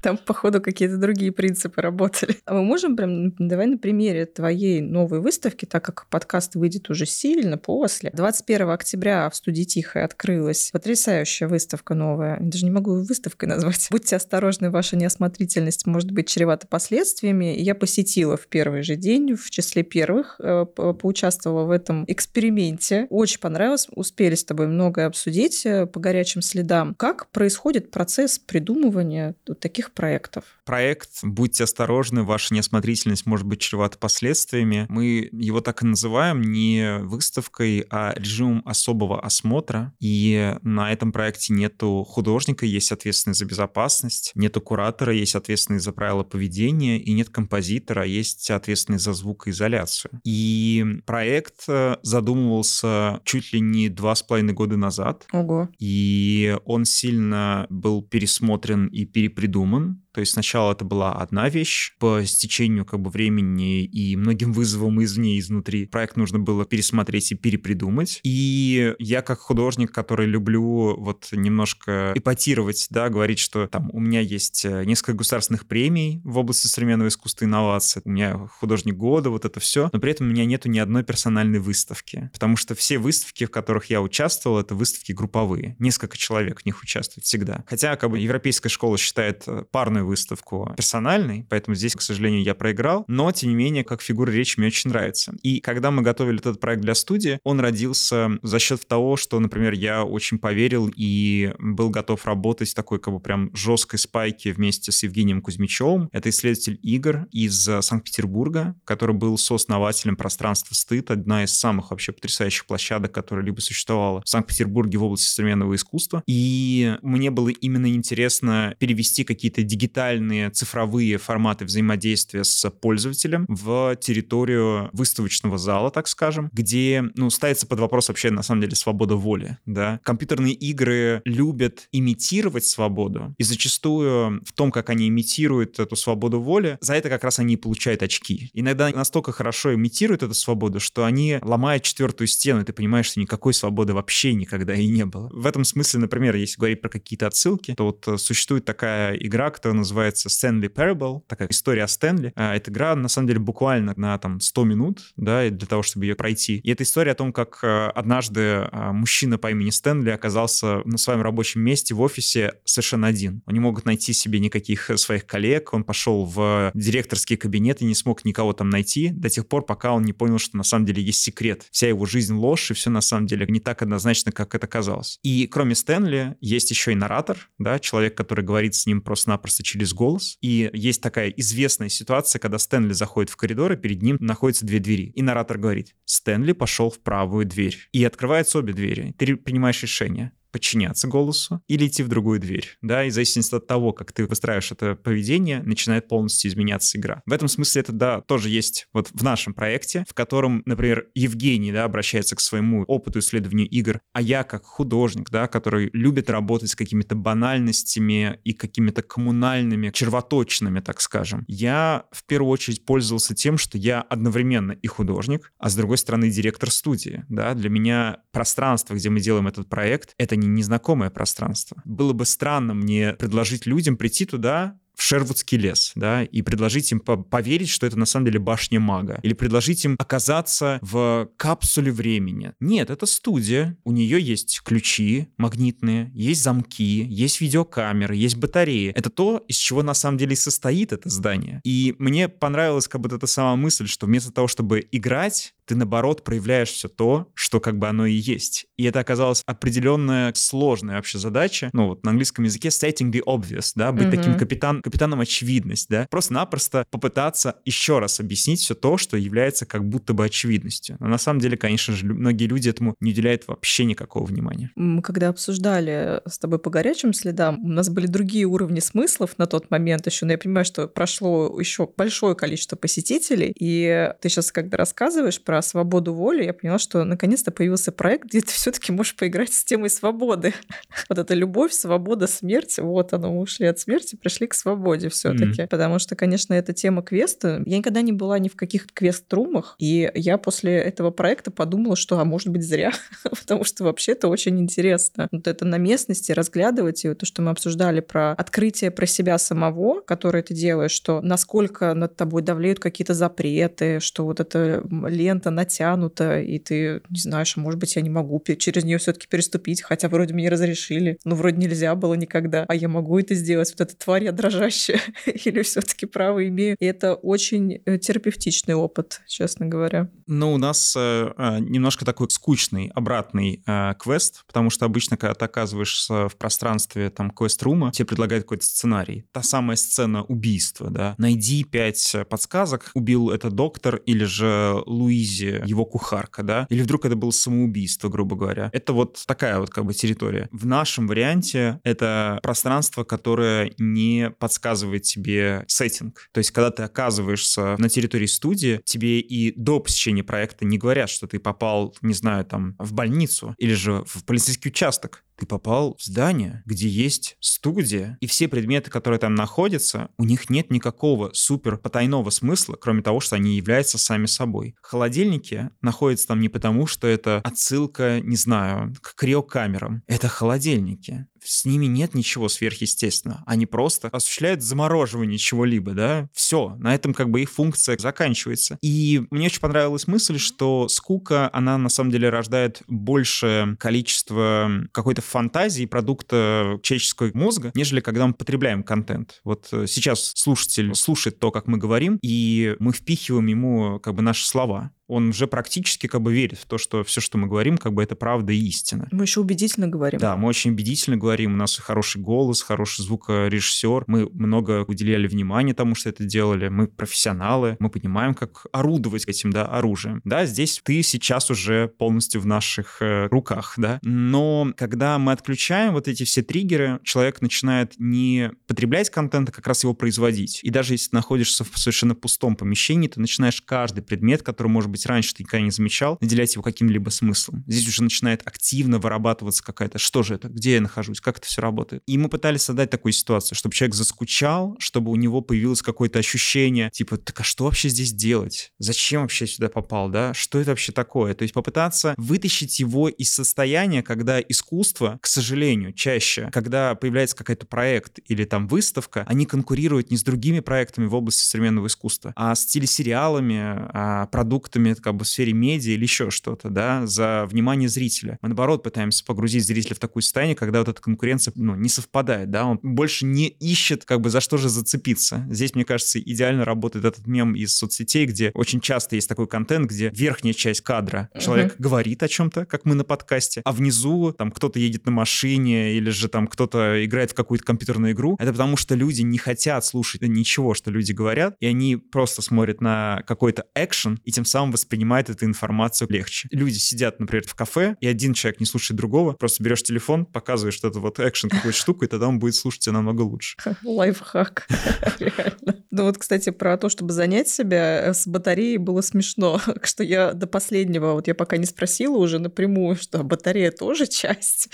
Там, походу, какие-то другие принципы работали. А мы можем прям, давай на примере твоей новой выставки, так как подкаст выйдет уже сильно после. 21 октября в студии Тихая открылась потрясающая выставка новая. Я даже не могу выставкой назвать. Будьте осторожны, ваша неосмотрительность может быть чревата последствиями. Я посетила в первый же день, в числе первых, э, поучаствовала в этом эксперименте. Очень понравилось. Успели с тобой многое обсудить э, по горячим следам. Как происходит процесс придумывания таких проектов? Проект «Будьте осторожны, ваша неосмотрительность может быть чревата последствиями». Мы его так и называем не выставкой, а режимом особого осмотра. И на этом проекте нету художника, есть ответственный за безопасность, нету куратора, есть ответственный за правила поведения, и нет композитора, есть ответственный за звукоизоляцию. И проект э, задумывался чуть ли не два с половиной года назад. Ого. И он сильно был пересмотрен и перепридуман. То есть сначала это была одна вещь, по стечению как бы времени и многим вызовам извне и изнутри проект нужно было пересмотреть и перепридумать. И я как художник, который люблю вот немножко эпатировать, да, говорить, что там у меня есть э, несколько государственных премий в области современного искусства и инноваций, у меня художник года, вот это все, но при этом у меня нету ни одной персональной выставки, потому что все выставки, в которых я участвовал, это выставки групповые. Несколько человек в них участвует всегда. Хотя как бы европейская школа считает э, парную одной выставку персональной, поэтому здесь, к сожалению, я проиграл, но, тем не менее, как фигура речи мне очень нравится. И когда мы готовили этот проект для студии, он родился за счет того, что, например, я очень поверил и был готов работать в такой как бы прям жесткой спайке вместе с Евгением Кузьмичевым. Это исследователь игр из Санкт-Петербурга, который был сооснователем пространства «Стыд», одна из самых вообще потрясающих площадок, которая либо существовала в Санкт-Петербурге в области современного искусства. И мне было именно интересно перевести какие-то дигитальные дигитальные цифровые форматы взаимодействия с пользователем в территорию выставочного зала, так скажем, где, ну, ставится под вопрос вообще, на самом деле, свобода воли, да. Компьютерные игры любят имитировать свободу, и зачастую в том, как они имитируют эту свободу воли, за это как раз они получают очки. Иногда настолько хорошо имитируют эту свободу, что они ломают четвертую стену, и ты понимаешь, что никакой свободы вообще никогда и не было. В этом смысле, например, если говорить про какие-то отсылки, то вот существует такая игра, которая называется Stanley Parable, такая история о Стэнли. А, эта игра, на самом деле, буквально на там 100 минут, да, для того, чтобы ее пройти. И это история о том, как э, однажды а, мужчина по имени Стэнли оказался на своем рабочем месте в офисе совершенно один. Он не мог найти себе никаких своих коллег, он пошел в директорский кабинет и не смог никого там найти до тех пор, пока он не понял, что на самом деле есть секрет. Вся его жизнь ложь, и все на самом деле не так однозначно, как это казалось. И кроме Стэнли есть еще и наратор, да, человек, который говорит с ним просто-напросто через голос. И есть такая известная ситуация, когда Стэнли заходит в коридор, и перед ним находятся две двери. И наратор говорит, Стэнли пошел в правую дверь. И открываются обе двери. Ты принимаешь решение подчиняться голосу или идти в другую дверь, да, и в зависимости от того, как ты выстраиваешь это поведение, начинает полностью изменяться игра. В этом смысле это, да, тоже есть вот в нашем проекте, в котором, например, Евгений, да, обращается к своему опыту исследования игр, а я как художник, да, который любит работать с какими-то банальностями и какими-то коммунальными, червоточными, так скажем, я в первую очередь пользовался тем, что я одновременно и художник, а с другой стороны директор студии, да, для меня пространство, где мы делаем этот проект, это не незнакомое пространство. Было бы странно мне предложить людям прийти туда, в Шервудский лес, да, и предложить им поверить, что это на самом деле башня мага, или предложить им оказаться в капсуле времени. Нет, это студия, у нее есть ключи магнитные, есть замки, есть видеокамеры, есть батареи. Это то, из чего на самом деле состоит это здание. И мне понравилась как бы эта сама мысль, что вместо того, чтобы играть, ты, наоборот, проявляешь все то, что как бы оно и есть. И это оказалось определенная сложная вообще задача. Ну, вот на английском языке stating the obvious, да, быть mm-hmm. таким капитан, капитаном очевидность, да. Просто-напросто попытаться еще раз объяснить все то, что является как будто бы очевидностью. Но на самом деле, конечно же, многие люди этому не уделяют вообще никакого внимания. Мы когда обсуждали с тобой по горячим следам, у нас были другие уровни смыслов на тот момент еще, но я понимаю, что прошло еще большое количество посетителей, и ты сейчас когда рассказываешь про про свободу воли, я поняла, что наконец-то появился проект, где ты все-таки можешь поиграть с темой свободы. вот эта любовь, свобода, смерть, вот оно, мы ушли от смерти, пришли к свободе все-таки. Mm-hmm. Потому что, конечно, эта тема квеста, я никогда не была ни в каких квест-румах, и я после этого проекта подумала, что, а может быть, зря, потому что вообще это очень интересно. Вот это на местности разглядывать, и вот то, что мы обсуждали про открытие про себя самого, которое ты делаешь, что насколько над тобой давлеют какие-то запреты, что вот эта лента натянута, и ты не знаешь, а может быть, я не могу через нее все-таки переступить, хотя вроде мне разрешили, но вроде нельзя было никогда, а я могу это сделать, вот эта тварь я дрожащая, или все-таки право имею. И это очень э, терапевтичный опыт, честно говоря. Ну, у нас э, э, немножко такой скучный обратный э, квест, потому что обычно, когда ты оказываешься в пространстве там квест-рума, тебе предлагают какой-то сценарий. Та самая сцена убийства, да. Найди пять подсказок, убил это доктор или же Луизи, его кухарка, да, или вдруг это было самоубийство, грубо говоря. Это вот такая вот как бы территория. В нашем варианте это пространство, которое не подсказывает тебе сеттинг. То есть, когда ты оказываешься на территории студии, тебе и до посещения проекта не говорят, что ты попал, не знаю, там, в больницу или же в полицейский участок ты попал в здание, где есть студия, и все предметы, которые там находятся, у них нет никакого супер потайного смысла, кроме того, что они являются сами собой. Холодильники находятся там не потому, что это отсылка, не знаю, к криокамерам. Это холодильники с ними нет ничего сверхъестественного. Они просто осуществляют замораживание чего-либо, да? Все, на этом как бы их функция заканчивается. И мне очень понравилась мысль, что скука, она на самом деле рождает большее количество какой-то фантазии, продукта человеческого мозга, нежели когда мы потребляем контент. Вот э, сейчас слушатель слушает то, как мы говорим, и мы впихиваем ему как бы наши слова он уже практически как бы верит в то, что все, что мы говорим, как бы это правда и истина. Мы еще убедительно говорим. Да, мы очень убедительно говорим, у нас хороший голос, хороший звукорежиссер, мы много уделяли внимания тому, что это делали, мы профессионалы, мы понимаем, как орудовать этим, да, оружием. Да, здесь ты сейчас уже полностью в наших э, руках, да, но когда мы отключаем вот эти все триггеры, человек начинает не потреблять контент, а как раз его производить. И даже если ты находишься в совершенно пустом помещении, ты начинаешь каждый предмет, который может быть быть, раньше ты никогда не замечал, наделять его каким-либо смыслом. Здесь уже начинает активно вырабатываться какая-то, что же это, где я нахожусь, как это все работает. И мы пытались создать такую ситуацию, чтобы человек заскучал, чтобы у него появилось какое-то ощущение, типа, так а что вообще здесь делать? Зачем вообще сюда попал, да? Что это вообще такое? То есть попытаться вытащить его из состояния, когда искусство, к сожалению, чаще, когда появляется какой-то проект или там выставка, они конкурируют не с другими проектами в области современного искусства, а с телесериалами, а продуктами как бы в сфере медиа или еще что-то, да, за внимание зрителя. Мы, наоборот, пытаемся погрузить зрителя в такое состояние, когда вот эта конкуренция, ну, не совпадает, да, он больше не ищет, как бы, за что же зацепиться. Здесь, мне кажется, идеально работает этот мем из соцсетей, где очень часто есть такой контент, где верхняя часть кадра, человек uh-huh. говорит о чем-то, как мы на подкасте, а внизу там кто-то едет на машине или же там кто-то играет в какую-то компьютерную игру. Это потому, что люди не хотят слушать ничего, что люди говорят, и они просто смотрят на какой-то экшен, и тем самым воспринимает эту информацию легче. Люди сидят, например, в кафе, и один человек не слушает другого, просто берешь телефон, показываешь что-то вот экшен какую-то штуку, и тогда он будет слушать тебя намного лучше. Лайфхак, реально. Ну вот, кстати, про то, чтобы занять себя э, с батареей было смешно, что я до последнего, вот я пока не спросила уже напрямую, что батарея тоже часть.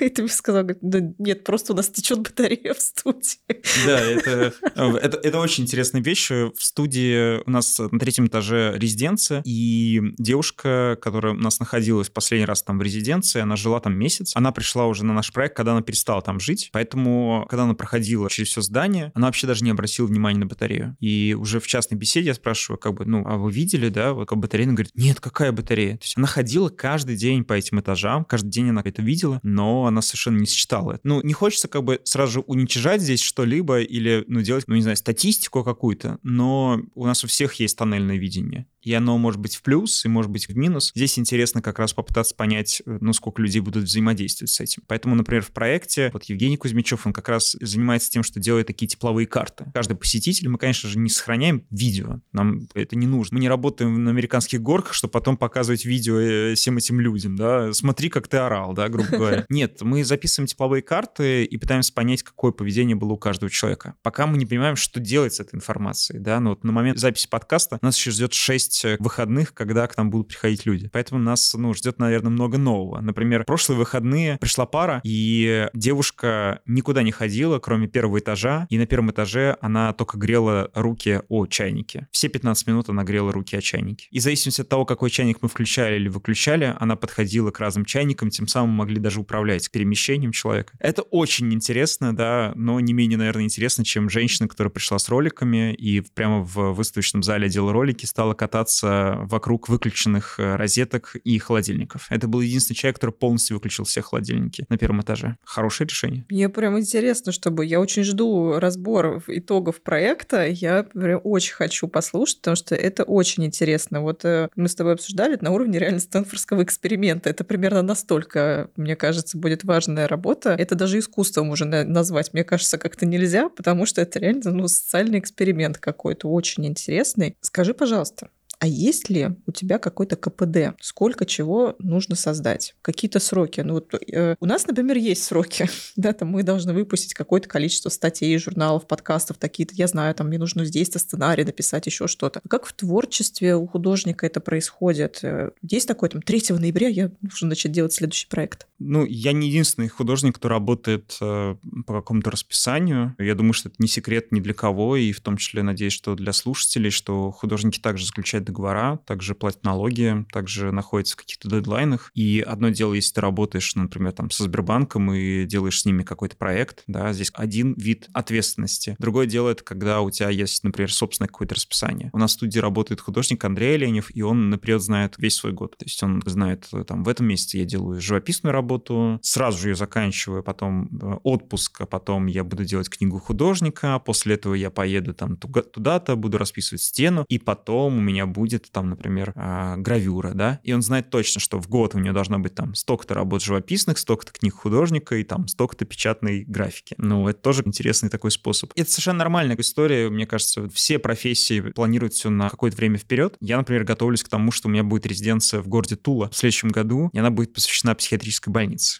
И ты мне сказал, да нет, просто у нас течет батарея в студии. Да, это, э, это, это очень интересная вещь. В студии у нас на третьем этаже резиденция, и девушка, которая у нас находилась последний раз там в резиденции, она жила там месяц, она пришла уже на наш проект, когда она перестала там жить, поэтому, когда она проходила через все здание, она вообще даже не обратила внимания на батарею. И уже в частной беседе я спрашиваю, как бы, ну, а вы видели, да, вот как батарея? Она говорит, нет, какая батарея? То есть она ходила каждый день по этим этажам, каждый день она это видела, но она совершенно не считала это. Ну, не хочется как бы сразу же уничижать здесь что-либо или, ну, делать, ну, не знаю, статистику какую-то, но у нас у всех есть тоннельное видение и оно может быть в плюс и может быть в минус. Здесь интересно как раз попытаться понять, э, ну, сколько людей будут взаимодействовать с этим. Поэтому, например, в проекте вот Евгений Кузьмичев, он как раз занимается тем, что делает такие тепловые карты. Каждый посетитель, мы, конечно же, не сохраняем видео, нам это не нужно. Мы не работаем на американских горках, чтобы потом показывать видео э, всем этим людям, да, смотри, как ты орал, да, грубо говоря. Нет, мы записываем тепловые карты и пытаемся понять, какое поведение было у каждого человека. Пока мы не понимаем, что делать с этой информацией, да, но вот на момент записи подкаста нас еще ждет 6 6 э, выходных, когда к нам будут приходить люди. Поэтому нас, ну, ждет, наверное, много нового. Например, прошлые выходные пришла пара, и девушка никуда не ходила, кроме первого этажа, и на первом этаже она только грела руки о чайнике. Все 15 минут она грела руки о чайнике. И в зависимости от того, какой чайник мы включали или выключали, она подходила к разным чайникам, тем самым могли даже управлять перемещением человека. Это очень интересно, да, но не менее, наверное, интересно, чем женщина, которая пришла с роликами и прямо в выставочном зале делала ролики, стала кататься вокруг выключенных э, розеток и холодильников. Это был единственный человек, который полностью выключил все холодильники на первом этаже. Хорошее решение. Мне прям интересно, чтобы... Я очень жду разбор итогов проекта. Я прям очень хочу послушать, потому что это очень интересно. Вот э, мы с тобой обсуждали на уровне реально Стэнфордского эксперимента. Это примерно настолько, мне кажется, будет важная работа. Это даже искусством уже назвать, мне кажется, как-то нельзя, потому что это реально ну, социальный эксперимент какой-то очень интересный. Скажи, пожалуйста, а есть ли у тебя какой-то КПД? Сколько чего нужно создать? Какие-то сроки? Ну вот э, у нас, например, есть сроки, да, там мы должны выпустить какое-то количество статей, журналов, подкастов, такие-то, я знаю, там мне нужно здесь-то сценарий написать, еще что-то. Как в творчестве у художника это происходит? Э, есть такое, там, 3 ноября я нужно начать делать следующий проект? Ну, я не единственный художник, кто работает э, по какому-то расписанию. Я думаю, что это не секрет ни для кого, и в том числе, надеюсь, что для слушателей, что художники также заключают договора, также платят налоги, также находятся в каких-то дедлайнах. И одно дело, если ты работаешь, например, там со Сбербанком и делаешь с ними какой-то проект, да, здесь один вид ответственности. Другое дело это когда у тебя есть, например, собственное какое-то расписание. У нас в студии работает художник Андрей Оленев, и он наперед знает весь свой год. То есть он знает, там, в этом месяце я делаю живописную работу, сразу же ее заканчиваю, потом э, отпуск, а потом я буду делать книгу художника, после этого я поеду там туда-то, буду расписывать стену, и потом у меня будет там, например, а, гравюра, да, и он знает точно, что в год у него должно быть там столько-то работ живописных, столько-то книг художника и там столько-то печатной графики. Ну, это тоже интересный такой способ. Это совершенно нормальная история, мне кажется, все профессии планируют все на какое-то время вперед. Я, например, готовлюсь к тому, что у меня будет резиденция в городе Тула в следующем году, и она будет посвящена психиатрической больнице.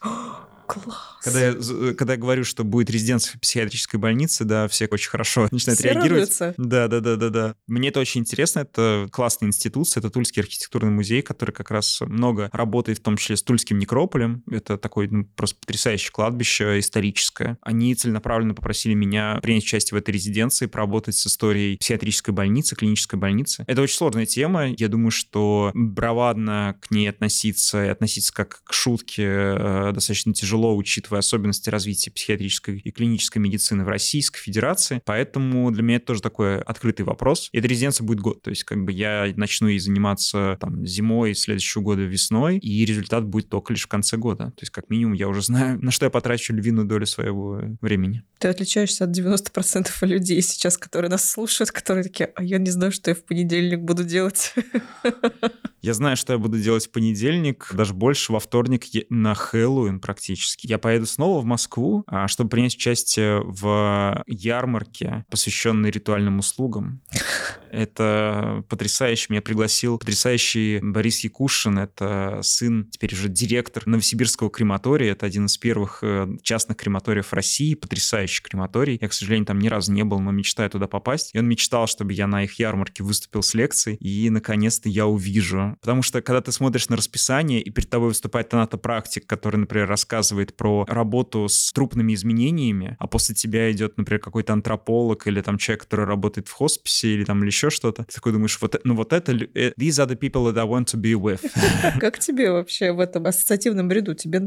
Класс. Когда я, э, когда я говорю, что будет резиденция психиатрической больницы, да, все очень хорошо начинают все реагировать. Радуются. Да, да, да, да, да. Мне это очень интересно. Это классная институция, это Тульский архитектурный музей, который как раз много работает, в том числе с Тульским некрополем. Это такое ну, просто потрясающее кладбище историческое. Они целенаправленно попросили меня принять участие в этой резиденции, поработать с историей психиатрической больницы, клинической больницы. Это очень сложная тема. Я думаю, что бравадно к ней относиться и относиться как к шутке э, достаточно тяжело тяжело, учитывая особенности развития психиатрической и клинической медицины в Российской Федерации. Поэтому для меня это тоже такой открытый вопрос. И эта резиденция будет год. То есть как бы я начну ей заниматься там зимой следующего года весной, и результат будет только лишь в конце года. То есть как минимум я уже знаю, на что я потрачу львиную долю своего времени. Ты отличаешься от 90% людей сейчас, которые нас слушают, которые такие, а я не знаю, что я в понедельник буду делать. Я знаю, что я буду делать в понедельник, даже больше во вторник на Хэллоуин практически. Я поеду снова в Москву, а, чтобы принять участие в ярмарке, посвященной ритуальным услугам. Это потрясающе. Меня пригласил потрясающий Борис Якушин. Это сын, теперь уже директор Новосибирского крематория. Это один из первых э, частных крематориев России. Потрясающий крематорий. Я, к сожалению, там ни разу не был, но мечтаю туда попасть. И он мечтал, чтобы я на их ярмарке выступил с лекцией. И, наконец-то, я увижу Потому что, когда ты смотришь на расписание, и перед тобой выступает тонатопрактик, который, например, рассказывает про работу с трупными изменениями, а после тебя идет, например, какой-то антрополог или там человек, который работает в хосписе или там или еще что-то, ты такой думаешь, вот, ну вот это, э, these are the people that I want to be with. Как тебе вообще в этом ассоциативном ряду? Тебе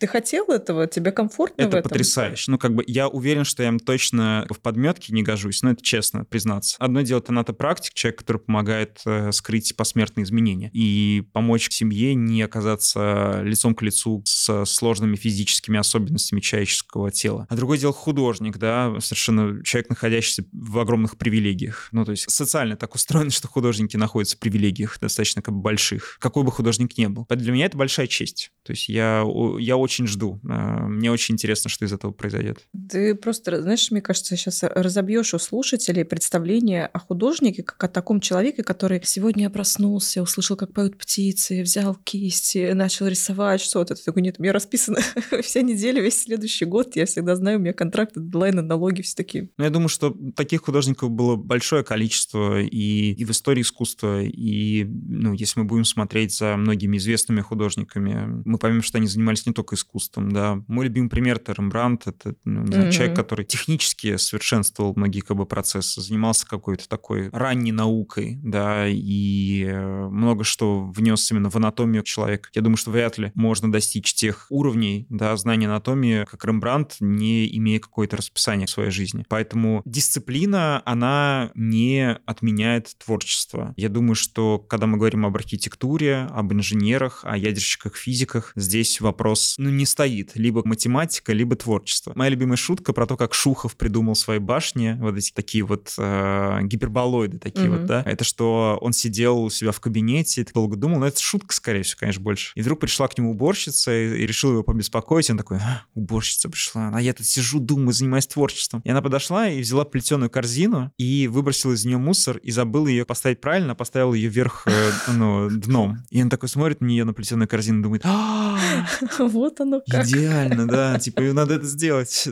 ты хотел этого? Тебе комфортно это в этом? потрясающе. Ну, как бы я уверен, что я им точно в подметке не гожусь, но это честно признаться. Одно дело тонатопрактик, человек, который помогает э, скрыть посмертные изменения и помочь семье не оказаться лицом к лицу с сложными физическими особенностями человеческого тела. А другое дело художник, да, совершенно человек, находящийся в огромных привилегиях. Ну, то есть социально так устроено, что художники находятся в привилегиях достаточно как бы больших, какой бы художник ни был. Для меня это большая честь. То есть я, я очень жду. А, мне очень интересно, что из этого произойдет. Ты просто, знаешь, мне кажется, сейчас разобьешь у слушателей представление о художнике как о таком человеке, который сегодня я проснулся, услышал, как поют птицы, взял кисти, начал рисовать что-то. Ты такой, нет, у меня расписано вся неделя, весь следующий год. Я всегда знаю, у меня контракты, дедлайны, налоги, все такие. Ну, я думаю, что таких художников было большое количество и, и в истории искусства, и, ну, если мы будем смотреть за многими известными художниками, мы поймем, что они занимались не только искусством, да. Мой любимый пример — это Рембрандт, это ну, mm-hmm. человек, который технически совершенствовал многие как бы процессы, занимался какой-то такой ранней наукой, да, и э, много что внес именно в анатомию человека. Я думаю, что вряд ли можно достичь тех уровней, да, знания анатомии, как Рембрандт, не имея какое-то расписание в своей жизни. Поэтому дисциплина, она не отменяет творчество. Я думаю, что когда мы говорим об архитектуре, об инженерах, о ядерщиках, физиках, здесь вопрос, ну, не стоит. Либо математика, либо творчество. Моя любимая шутка про то, как Шухов придумал свои башни, вот эти такие вот э, гиперболоиды такие mm-hmm. вот, да, это что он сидел у себя в кабинете, долго думал, но это шутка, скорее всего, конечно, больше. И вдруг пришла к нему уборщица и, и решила его побеспокоить, он такой, а, уборщица пришла, а я тут сижу, думаю, занимаюсь творчеством. И она подошла и взяла плетеную корзину и выбросила из нее мусор и забыла ее поставить правильно, а поставила ее вверх э, ну, дном. И он такой смотрит на нее на плетеную корзину, думает, а Вот оно как. Идеально, да. Типа, надо это сделать.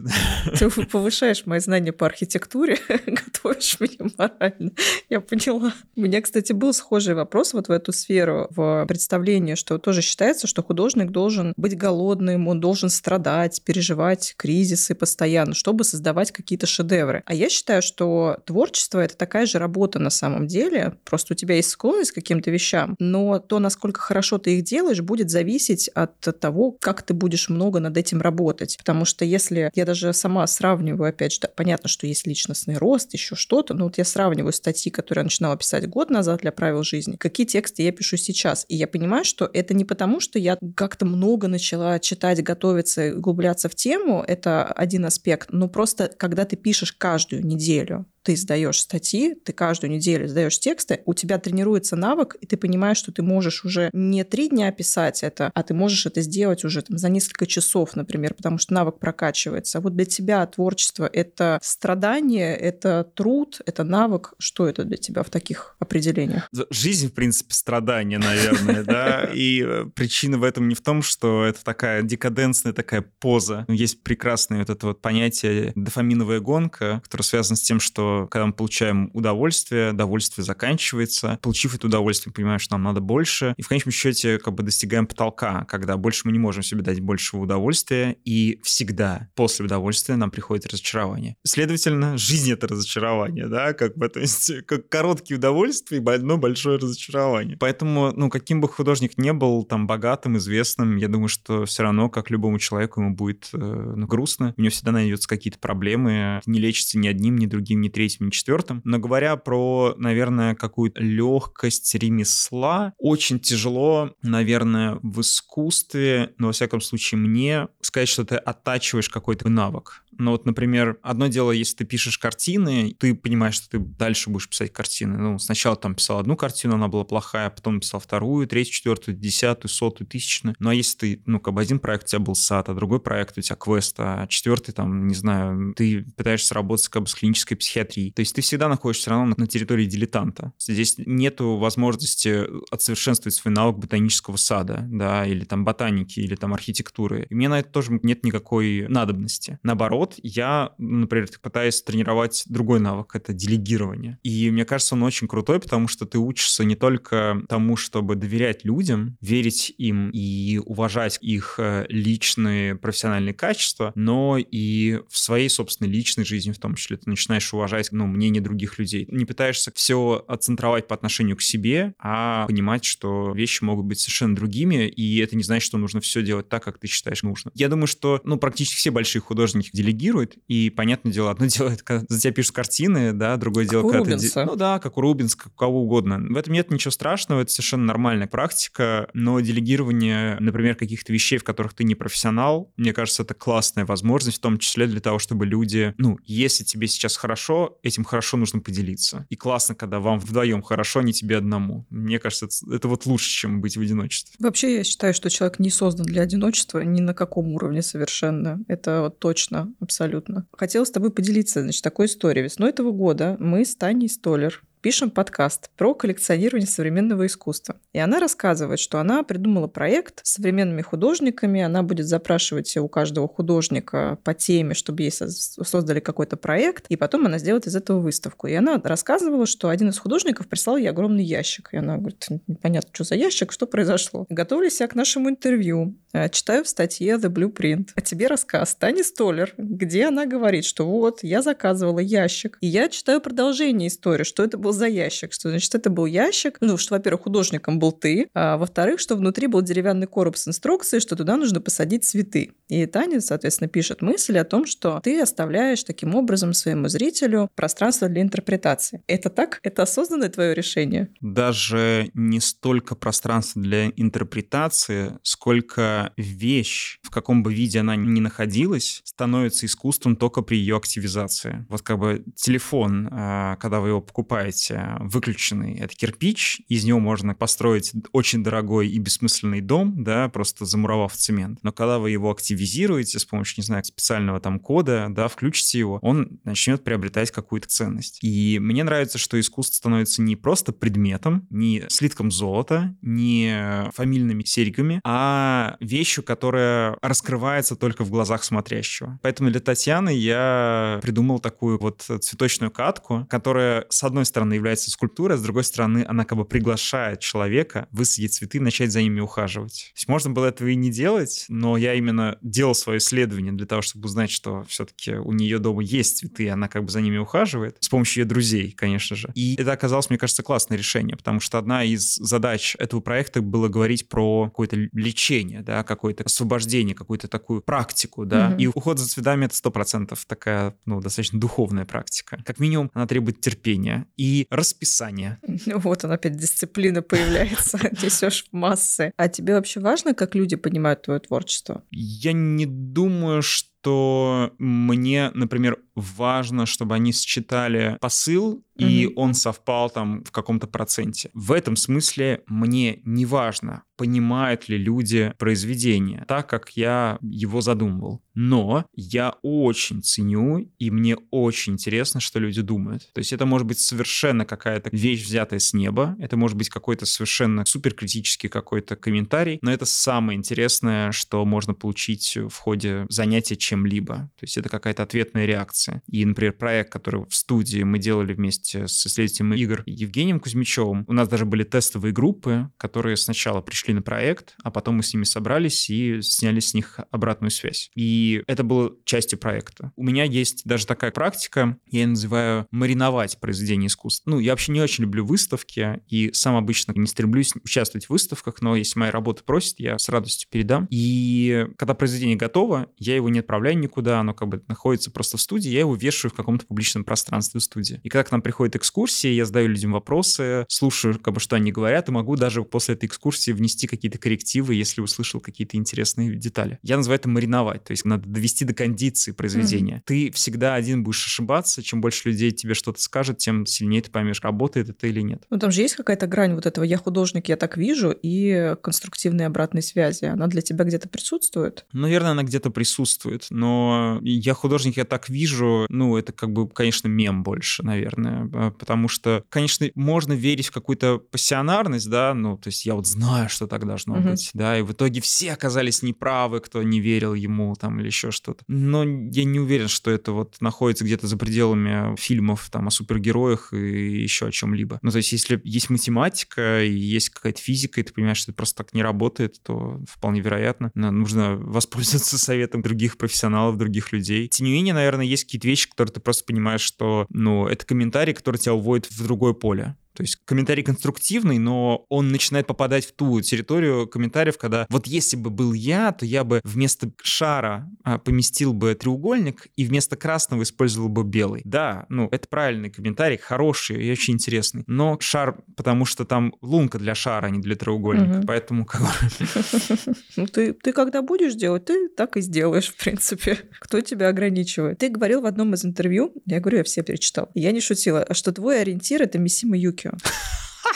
Ты повышаешь мои знания по архитектуре, готовишь меня морально. Я поняла. У меня, кстати, был схожий вопрос вот в эту сферу, в представлении, что тоже считается, что художник должен быть голодным, он должен страдать, переживать кризисы постоянно, чтобы создавать какие-то шедевры. А я считаю, что творчество — это такая же работа на самом деле. Просто у тебя есть склонность к каким-то вещам, но то, насколько хорошо ты их делаешь, будет зависеть от того, как ты будешь много над этим работать. Потому что если я даже сама сравниваю, опять же, да, понятно, что есть личностный рост, еще что-то, но вот я сравниваю статьи, которые я начинала писать год назад для правил жизни, какие тексты я пишу сейчас. И я понимаю, что это не потому, что я как-то много начала читать, готовиться, углубляться в тему, это один аспект, но просто когда ты пишешь каждую неделю, ты сдаешь статьи, ты каждую неделю сдаешь тексты, у тебя тренируется навык, и ты понимаешь, что ты можешь уже не три дня писать это, а ты можешь это сделать уже там, за несколько часов, например, потому что навык прокачивается. А вот для тебя творчество — это страдание, это труд, это навык. Что это для тебя в таких определениях? Жизнь, в принципе, страдание, наверное, да, и э, причина в этом не в том, что это такая декаденсная такая поза. Есть прекрасное вот это вот понятие дофаминовая гонка, которая связана с тем, что когда мы получаем удовольствие, удовольствие заканчивается. Получив это удовольствие, понимаем, что нам надо больше. И в конечном счете как бы достигаем потолка, когда больше мы не можем себе дать большего удовольствия. И всегда после удовольствия нам приходит разочарование. Следовательно, жизнь — это разочарование, да, как бы, то есть как короткие удовольствия и одно большое разочарование. Поэтому, ну, каким бы художник не был там богатым, известным, я думаю, что все равно, как любому человеку, ему будет э, ну, грустно. У него всегда найдется какие-то проблемы, не лечится ни одним, ни другим, ни третьим, ни четвертым. Но говоря про, наверное, какую-то легкость ремесла, очень тяжело, наверное, в искусстве, но, во всяком случае, мне сказать, что ты оттачиваешь какой-то навык. Но вот, например, одно дело, если ты пишешь картины, ты понимаешь, что ты дальше будешь писать картины. Ну, сначала там писал одну картину, она была плохая, потом писал вторую, третью, четвертую, десятую, сотую, тысячную. Ну, а если ты, ну, как бы один проект у тебя был сад, а другой проект у тебя квест, а четвертый там, не знаю, ты пытаешься работать как бы с клинической психиатрией. То есть ты всегда находишься все равно на территории дилетанта. Здесь нету возможности отсовершенствовать свой навык ботанического сада, да, или там ботаники, или там архитектуры. И мне на это тоже нет никакой надобности. Наоборот, год я, например, пытаюсь тренировать другой навык, это делегирование. И мне кажется, он очень крутой, потому что ты учишься не только тому, чтобы доверять людям, верить им и уважать их э, личные профессиональные качества, но и в своей собственной личной жизни в том числе ты начинаешь уважать ну, мнение других людей. Не пытаешься все отцентровать по отношению к себе, а понимать, что вещи могут быть совершенно другими, и это не значит, что нужно все делать так, как ты считаешь нужно. Я думаю, что ну, практически все большие художники делегируют делегирует, и, понятное дело, одно дело, это за тебя пишут картины, да, другое как дело, у когда Рубенса. ты... Ну да, как у Рубинс, как у кого угодно. В этом нет ничего страшного, это совершенно нормальная практика, но делегирование, например, каких-то вещей, в которых ты не профессионал, мне кажется, это классная возможность, в том числе для того, чтобы люди, ну, если тебе сейчас хорошо, этим хорошо нужно поделиться. И классно, когда вам вдвоем хорошо, а не тебе одному. Мне кажется, это, это вот лучше, чем быть в одиночестве. Вообще, я считаю, что человек не создан для одиночества ни на каком уровне совершенно. Это вот точно, абсолютно. Хотела с тобой поделиться, значит, такой историей. Весной этого года мы с Таней Столер пишем подкаст про коллекционирование современного искусства. И она рассказывает, что она придумала проект с современными художниками. Она будет запрашивать у каждого художника по теме, чтобы ей создали какой-то проект, и потом она сделает из этого выставку. И она рассказывала, что один из художников прислал ей огромный ящик. И она говорит, непонятно, что за ящик, что произошло. Готовились я к нашему интервью. Э, читаю в статье The Blueprint. А тебе рассказ Тани Столер, где она говорит, что вот, я заказывала ящик, и я читаю продолжение истории, что это был за ящик, что, значит, это был ящик, ну, что, во-первых, художником был ты, а во-вторых, что внутри был деревянный короб с инструкцией, что туда нужно посадить цветы. И Таня, соответственно, пишет мысль о том, что ты оставляешь таким образом своему зрителю пространство для интерпретации. Это так? Это осознанное твое решение? Даже не столько пространство для интерпретации, сколько вещь, в каком бы виде она ни находилась, становится искусством только при ее активизации. Вот как бы телефон, а, когда вы его покупаете, выключенный, это кирпич, из него можно построить очень дорогой и бессмысленный дом, да, просто замуровав цемент. Но когда вы его активизируете с помощью, не знаю, специального там кода, да, включите его, он начнет приобретать какую-то ценность. И мне нравится, что искусство становится не просто предметом, не слитком золота, не фамильными серьгами, а вещью, которая раскрывается только в глазах смотрящего. Поэтому для Татьяны я придумал такую вот цветочную катку, которая, с одной стороны, является скульптурой, а с другой стороны, она как бы приглашает человека высадить цветы, начать за ними ухаживать. То есть можно было этого и не делать, но я именно делал свое исследование для того, чтобы узнать, что все-таки у нее дома есть цветы, и она как бы за ними ухаживает, с помощью ее друзей, конечно же. И это оказалось, мне кажется, классное решение, потому что одна из задач этого проекта было говорить про какое-то лечение, да, какое-то освобождение, какую-то такую практику, да. Mm-hmm. И уход за цветами — это сто процентов такая, ну, достаточно духовная практика. Как минимум, она требует терпения и расписания. Вот она опять дисциплина появляется, несешь массы. А тебе вообще важно, как люди понимают твое творчество? Я не думаю, что мне, например, важно, чтобы они считали посыл, и mm-hmm. он совпал там в каком-то проценте. В этом смысле мне не важно, понимают ли люди произведение так, как я его задумывал. Но я очень ценю, и мне очень интересно, что люди думают. То есть это может быть совершенно какая-то вещь, взятая с неба, это может быть какой-то совершенно суперкритический какой-то комментарий, но это самое интересное, что можно получить в ходе занятия чем-либо. То есть это какая-то ответная реакция. И, например, проект, который в студии мы делали вместе с исследователем игр Евгением Кузьмичевым, у нас даже были тестовые группы, которые сначала пришли на проект, а потом мы с ними собрались и сняли с них обратную связь. И это было частью проекта. У меня есть даже такая практика, я ее называю мариновать произведение искусства. Ну, я вообще не очень люблю выставки и сам обычно не стремлюсь участвовать в выставках, но если моя работа просит, я с радостью передам. И когда произведение готово, я его не отправляю никуда, оно как бы находится просто в студии, я его вешаю в каком-то публичном пространстве в студии. И когда к нам приходят экскурсии, я задаю людям вопросы, слушаю, как бы, что они говорят, и могу даже после этой экскурсии внести какие-то коррективы, если услышал какие-то интересные детали. Я называю это мариновать, то есть надо довести до кондиции произведения. Mm-hmm. Ты всегда один будешь ошибаться, чем больше людей тебе что-то скажет, тем сильнее ты поймешь, работает это или нет. Ну там же есть какая-то грань вот этого «я художник, я так вижу» и конструктивной обратной связи. Она для тебя где-то присутствует? Наверное, она где-то присутствует, но «я художник, я так вижу», ну, это как бы, конечно, мем больше, наверное, потому что, конечно, можно верить в какую-то пассионарность, да, ну, то есть я вот знаю, что так должно угу. быть, да, и в итоге все оказались неправы, кто не верил ему там или еще что-то. Но я не уверен, что это вот находится где-то за пределами фильмов там о супергероях и еще о чем-либо. Ну, то есть если есть математика и есть какая-то физика, и ты понимаешь, что это просто так не работает, то вполне вероятно, нужно воспользоваться советом других профессионалов, других людей. Тем не менее, наверное, есть какие-то вещи, которые ты просто понимаешь, что, ну, это комментарий, который тебя уводит в другое поле. То есть комментарий конструктивный, но он начинает попадать в ту территорию комментариев, когда вот если бы был я, то я бы вместо шара а, поместил бы треугольник и вместо красного использовал бы белый. Да, ну, это правильный комментарий, хороший и очень интересный. Но шар, потому что там лунка для шара, а не для треугольника, угу. поэтому как Ну, ты, ты когда будешь делать, ты так и сделаешь, в принципе. Кто тебя ограничивает? Ты говорил в одном из интервью, я говорю, я все перечитал, я не шутила, что твой ориентир — это Мисима Юкио.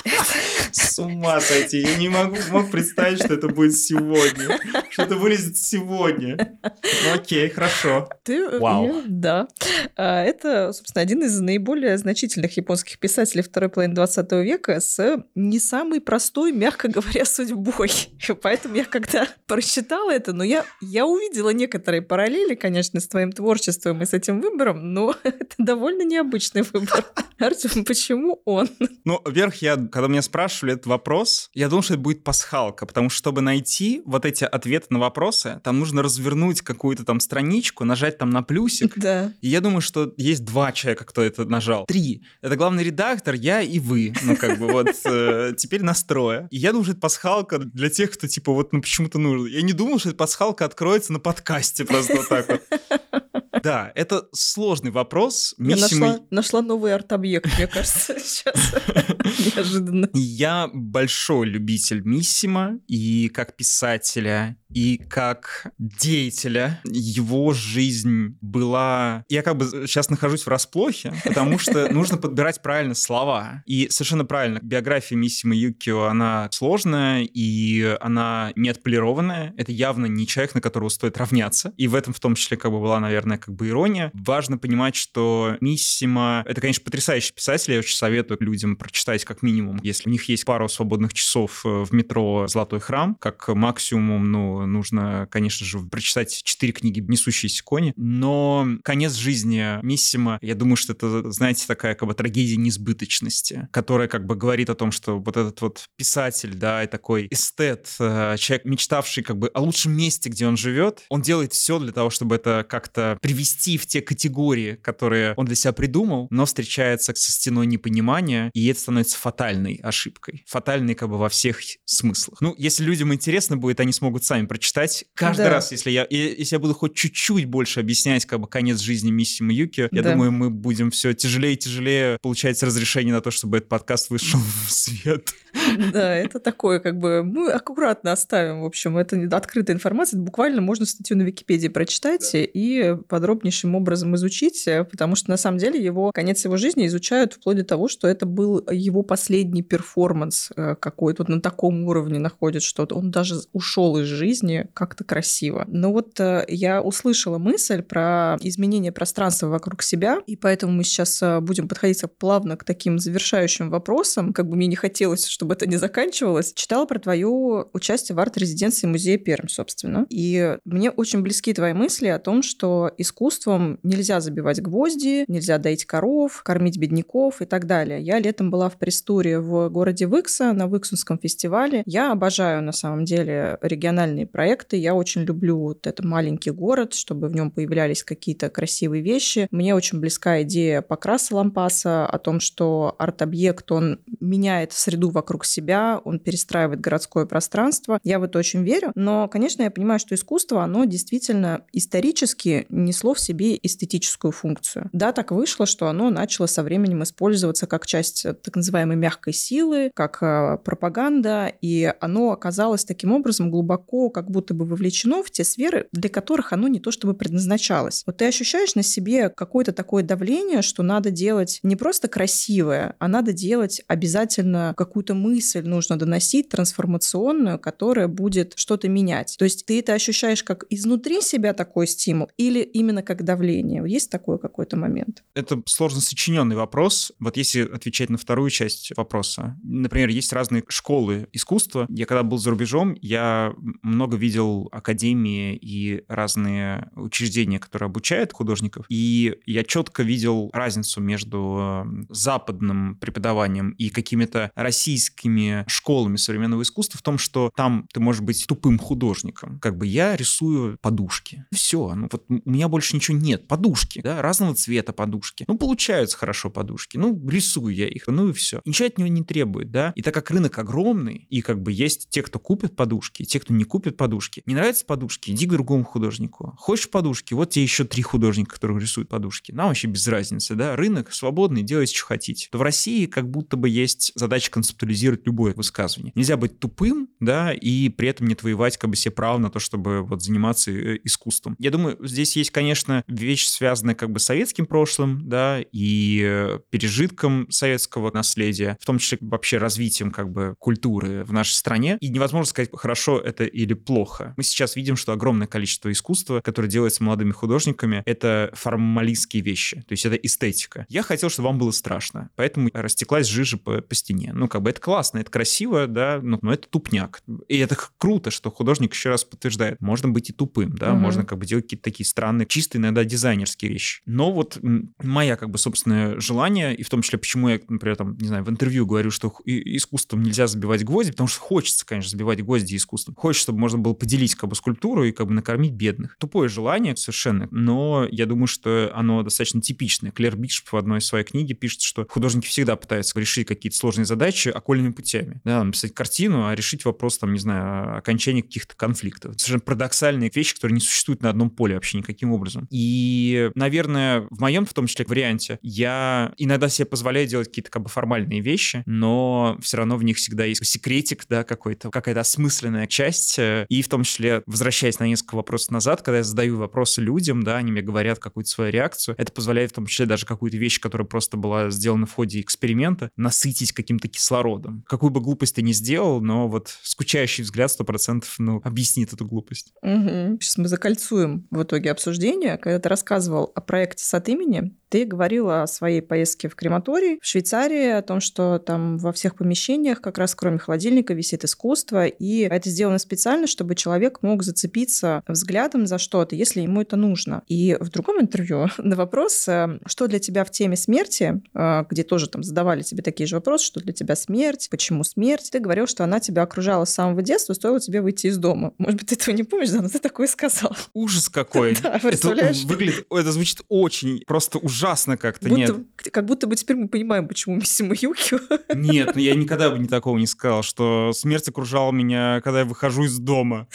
С ума сойти. Я не могу мог представить, что это будет сегодня. Что это вылезет сегодня. Ну, окей, хорошо. Ты, Вау. Я, да. А, это, собственно, один из наиболее значительных японских писателей второй половины 20 века с не самой простой, мягко говоря, судьбой. Поэтому я когда прочитала это, ну, я, я увидела некоторые параллели, конечно, с твоим творчеством и с этим выбором, но это довольно необычный выбор. Артем, почему он? Ну, вверх я когда меня спрашивали этот вопрос, я думал, что это будет пасхалка, потому что, чтобы найти вот эти ответы на вопросы, там нужно развернуть какую-то там страничку, нажать там на плюсик. Да. И я думаю, что есть два человека, кто это нажал. Три. Это главный редактор, я и вы. Ну, как бы вот э, теперь настроя. И я думаю, что это пасхалка для тех, кто типа вот, ну, почему-то нужно. Я не думал, что эта пасхалка откроется на подкасте просто вот так вот. Да, это сложный вопрос. Я нашла, нашла новый арт-объект, мне кажется, сейчас. Неожиданно. Я большой любитель Миссима и как писателя, и как деятеля его жизнь была... Я как бы сейчас нахожусь в расплохе, потому что нужно подбирать правильно слова. И совершенно правильно, биография Миссима Юкио, она сложная, и она не отполированная. Это явно не человек, на которого стоит равняться. И в этом в том числе как бы была, наверное, как бы ирония. Важно понимать, что Миссима — это, конечно, потрясающий писатель. Я очень советую людям прочитать как минимум, если у них есть пару свободных часов э, в метро «Золотой храм», как максимум, ну, нужно, конечно же, прочитать четыре книги «Несущиеся кони», но конец жизни Миссима, я думаю, что это, знаете, такая как бы трагедия несбыточности, которая как бы говорит о том, что вот этот вот писатель, да, и такой эстет, э, человек, мечтавший как бы о лучшем месте, где он живет, он делает все для того, чтобы это как-то привести в те категории, которые он для себя придумал, но встречается со стеной непонимания, и это становится фатальной ошибкой. Фатальной как бы во всех смыслах. Ну, если людям интересно будет, они смогут сами прочитать. Каждый да. раз, если я, если я буду хоть чуть-чуть больше объяснять как бы конец жизни Мисси Маюки, я да. думаю, мы будем все тяжелее и тяжелее получать разрешение на то, чтобы этот подкаст вышел в свет. Да, это такое, как бы, мы аккуратно оставим, в общем, это открытая информация, буквально можно статью на Википедии прочитать и подробнейшим образом изучить, потому что на самом деле его конец его жизни изучают вплоть до того, что это был его последний перформанс э, какой-то вот на таком уровне находит что-то. Он даже ушел из жизни как-то красиво. Но вот э, я услышала мысль про изменение пространства вокруг себя, и поэтому мы сейчас э, будем подходить плавно к таким завершающим вопросам, как бы мне не хотелось, чтобы это не заканчивалось. Читала про твое участие в арт-резиденции музея Перм, собственно. И мне очень близки твои мысли о том, что искусством нельзя забивать гвозди, нельзя доить коров, кормить бедняков и так далее. Я летом была в пресс-туре в городе Выкса на Выксунском фестивале. Я обожаю, на самом деле, региональные проекты. Я очень люблю вот этот маленький город, чтобы в нем появлялись какие-то красивые вещи. Мне очень близка идея Покраса Лампаса о том, что арт-объект, он меняет среду вокруг себя, он перестраивает городское пространство. Я в это очень верю. Но, конечно, я понимаю, что искусство, оно действительно исторически несло в себе эстетическую функцию. Да, так вышло, что оно начало со временем использоваться как часть так называемой мягкой силы, как э, пропаганда, и оно оказалось таким образом глубоко как будто бы вовлечено в те сферы, для которых оно не то чтобы предназначалось. Вот ты ощущаешь на себе какое-то такое давление, что надо делать не просто красивое, а надо делать обязательно какую-то мысль нужно доносить трансформационную, которая будет что-то менять. То есть ты это ощущаешь как изнутри себя такой стимул или именно как давление? Есть такой какой-то момент? Это сложно сочиненный вопрос. Вот если отвечать на вторую часть вопроса. Например, есть разные школы искусства. Я когда был за рубежом, я много видел академии и разные учреждения, которые обучают художников, и я четко видел разницу между западным преподаванием и какими-то российскими школами современного искусства в том, что там ты можешь быть тупым художником. Как бы я рисую подушки. Все. Ну вот у меня больше ничего нет. Подушки, да, разного цвета подушки. Ну, получаются хорошо подушки. Ну, рисую я их, ну и все. Ничего от него не требует, да. И так как рынок огромный, и как бы есть те, кто купит подушки, те, кто не купит подушки. Не нравятся подушки, иди к другому художнику. Хочешь подушки, вот тебе еще три художника, которые рисуют подушки. Нам вообще без разницы, да. Рынок свободный, делайте, что хотите. То в России как будто бы есть задача концептуализировать любое высказывание. Нельзя быть тупым, да, и при этом не отвоевать как бы себе право на то, чтобы вот заниматься э, искусством. Я думаю, здесь есть, конечно, вещь, связанная как бы с советским прошлым, да, и э, пережитком советского наследия, в том числе вообще развитием как бы культуры в нашей стране. И невозможно сказать, хорошо это или плохо. Мы сейчас видим, что огромное количество искусства, которое делается молодыми художниками, это формалистские вещи, то есть это эстетика. Я хотел, чтобы вам было страшно, поэтому растеклась жижа по, по стене. Ну, как бы это классно, это красиво, да, но, но это тупняк. И это круто, что художник еще раз подтверждает, можно быть и тупым, да, угу. можно как бы делать какие-то такие странные, чисто иногда дизайнерские вещи. Но вот моя как бы собственное желание, и в том числе почему я, например, там, не знаю, в интервью говорю, что искусством нельзя забивать гвозди, потому что хочется, конечно, забивать гвозди искусством. Хочется, чтобы можно было поделить как бы скульптуру и как бы накормить бедных. Тупое желание совершенно, но я думаю, что оно достаточно типичное. Клэр Бишоп в одной из своей книги пишет, что художники всегда пытаются решить какие-то сложные задачи окольными путями. Да, написать картину, а решить вопрос, там, не знаю, окончания каких-то конфликтов. Совершенно парадоксальные вещи, которые не существуют на одном поле вообще никаким образом. И, наверное, в моем, в том числе, варианте, я иногда себе позволяю делать какие-то как бы формальные вещи, но все равно в них всегда есть секретик, да, какой-то, какая-то осмысленная часть. И в том числе, возвращаясь на несколько вопросов назад, когда я задаю вопросы людям, да, они мне говорят какую-то свою реакцию, это позволяет в том числе даже какую-то вещь, которая просто была сделана в ходе эксперимента, насытить каким-то кислородом. Какую бы глупость ты ни сделал, но вот скучающий взгляд 100% ну, объяснит эту глупость. Угу. Сейчас мы закольцуем в итоге обсуждение. Когда ты рассказывал о проекте с от имени, ты говорила о своей поездке в крематорий в Швейцарии, о том, что там во всех помещениях, как раз кроме холодильника, висит искусство, и это сделано специально, чтобы человек мог зацепиться взглядом за что-то, если ему это нужно. И в другом интервью на вопрос, э, что для тебя в теме смерти, э, где тоже там задавали тебе такие же вопросы, что для тебя смерть, почему смерть, ты говорил, что она тебя окружала с самого детства, стоило тебе выйти из дома. Может быть, ты этого не помнишь, да, но ты такое сказал. Ужас какой. Да, представляешь? Это выглядит, это звучит очень просто ужасно как-то, будто, нет. Как будто бы теперь мы понимаем, почему Миссима Юки. Нет, ну я никогда бы не такого не сказал, что смерть окружала меня, когда я выхожу из дома.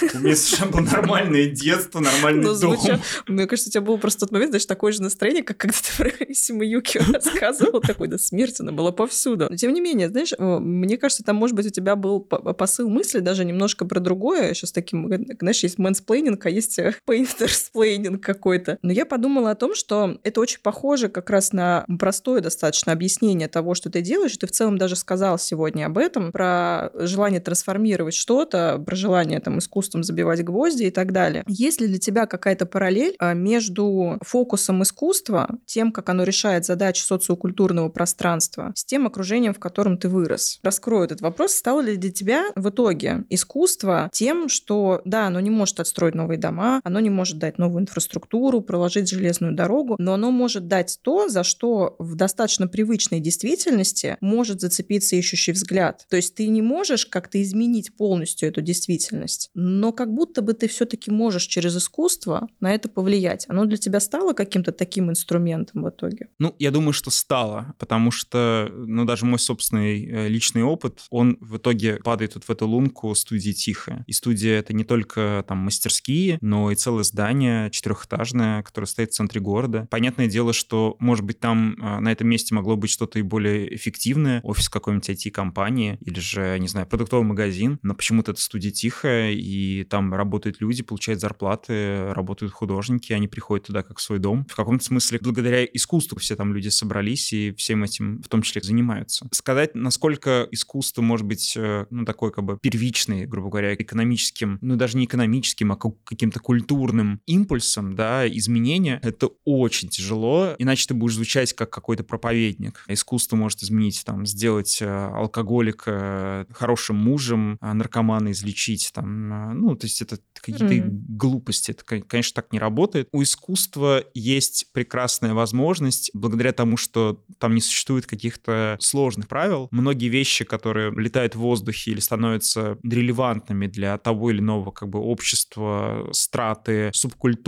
У меня совершенно было нормальное детство, нормальный Но дом. Звуча... Мне кажется, у тебя было просто тот момент, знаешь, такое же настроение, как когда ты про Миссима Юки рассказывал, такой, да смерть, она была повсюду. Но тем не менее, знаешь, мне кажется, там, может быть, у тебя был посыл мысли даже немножко про другое. Сейчас таким, знаешь, есть мэнсплейнинг, а есть пейнтерсплейнинг какой-то. Но я подумала о том, что это очень очень похоже как раз на простое достаточно объяснение того, что ты делаешь. Ты в целом даже сказал сегодня об этом, про желание трансформировать что-то, про желание там искусством забивать гвозди и так далее. Есть ли для тебя какая-то параллель а, между фокусом искусства, тем, как оно решает задачи социокультурного пространства, с тем окружением, в котором ты вырос? Раскрою этот вопрос. Стало ли для тебя в итоге искусство тем, что, да, оно не может отстроить новые дома, оно не может дать новую инфраструктуру, проложить железную дорогу, но оно может дать то, за что в достаточно привычной действительности может зацепиться ищущий взгляд. То есть ты не можешь как-то изменить полностью эту действительность, но как будто бы ты все-таки можешь через искусство на это повлиять. Оно для тебя стало каким-то таким инструментом в итоге? Ну, я думаю, что стало, потому что, ну, даже мой собственный э, личный опыт, он в итоге падает вот в эту лунку студии «Тихо». И студия — это не только там мастерские, но и целое здание четырехэтажное, которое стоит в центре города. Понятно, понятное дело, что, может быть, там а, на этом месте могло быть что-то и более эффективное, офис какой-нибудь IT-компании или же, не знаю, продуктовый магазин, но почему-то эта студия тихая, и там работают люди, получают зарплаты, работают художники, они приходят туда как в свой дом. В каком-то смысле, благодаря искусству все там люди собрались и всем этим в том числе занимаются. Сказать, насколько искусство может быть, э, ну, такой как бы первичный, грубо говоря, экономическим, ну, даже не экономическим, а каким-то культурным импульсом, да, изменения, это очень тяжело иначе ты будешь звучать как какой-то проповедник. Искусство может изменить, там, сделать э, алкоголика хорошим мужем, а наркомана излечить, там, Ну, то есть это какие-то mm-hmm. глупости. Это, конечно, так не работает. У искусства есть прекрасная возможность, благодаря тому, что там не существует каких-то сложных правил, многие вещи, которые летают в воздухе или становятся релевантными для того или иного как бы общества, страты, субкультуры,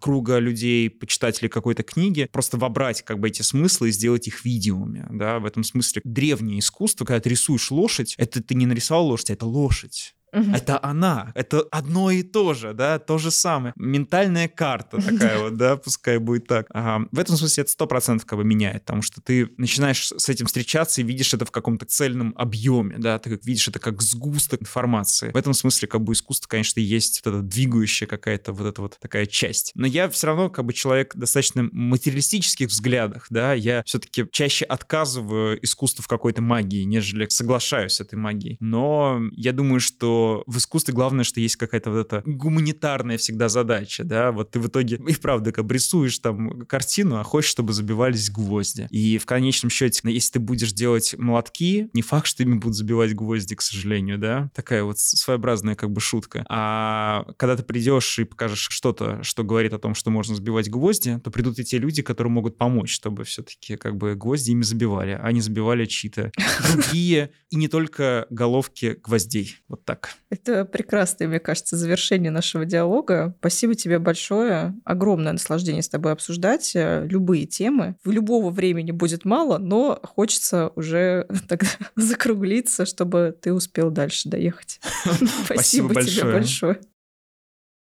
круга людей, почитателей какой-то книги, просто вобрать как бы эти смыслы и сделать их видимыми, да, в этом смысле древнее искусство, когда ты рисуешь лошадь, это ты не нарисовал лошадь, а это лошадь. Угу. Это она. Это одно и то же, да, то же самое. Ментальная карта такая вот, да, пускай будет так. Ага. В этом смысле это сто процентов как бы меняет, потому что ты начинаешь с этим встречаться и видишь это в каком-то цельном объеме, да, ты как видишь это как сгусток информации. В этом смысле как бы искусство, конечно, есть вот эта двигающая какая-то вот эта вот такая часть. Но я все равно как бы человек достаточно материалистических взглядах, да, я все-таки чаще отказываю искусству в какой-то магии, нежели соглашаюсь с этой магией. Но я думаю, что в искусстве главное, что есть какая-то вот эта гуманитарная всегда задача, да, вот ты в итоге и правда как рисуешь там картину, а хочешь, чтобы забивались гвозди. И в конечном счете, если ты будешь делать молотки, не факт, что ими будут забивать гвозди, к сожалению, да, такая вот своеобразная как бы шутка. А когда ты придешь и покажешь что-то, что говорит о том, что можно забивать гвозди, то придут и те люди, которые могут помочь, чтобы все-таки как бы гвозди ими забивали, а не забивали чьи-то другие, и не только головки гвоздей. Вот так. Это прекрасное, мне кажется, завершение нашего диалога. Спасибо тебе большое. Огромное наслаждение с тобой обсуждать э, любые темы. В любого времени будет мало, но хочется уже тогда закруглиться, чтобы ты успел дальше доехать. Спасибо тебе большое.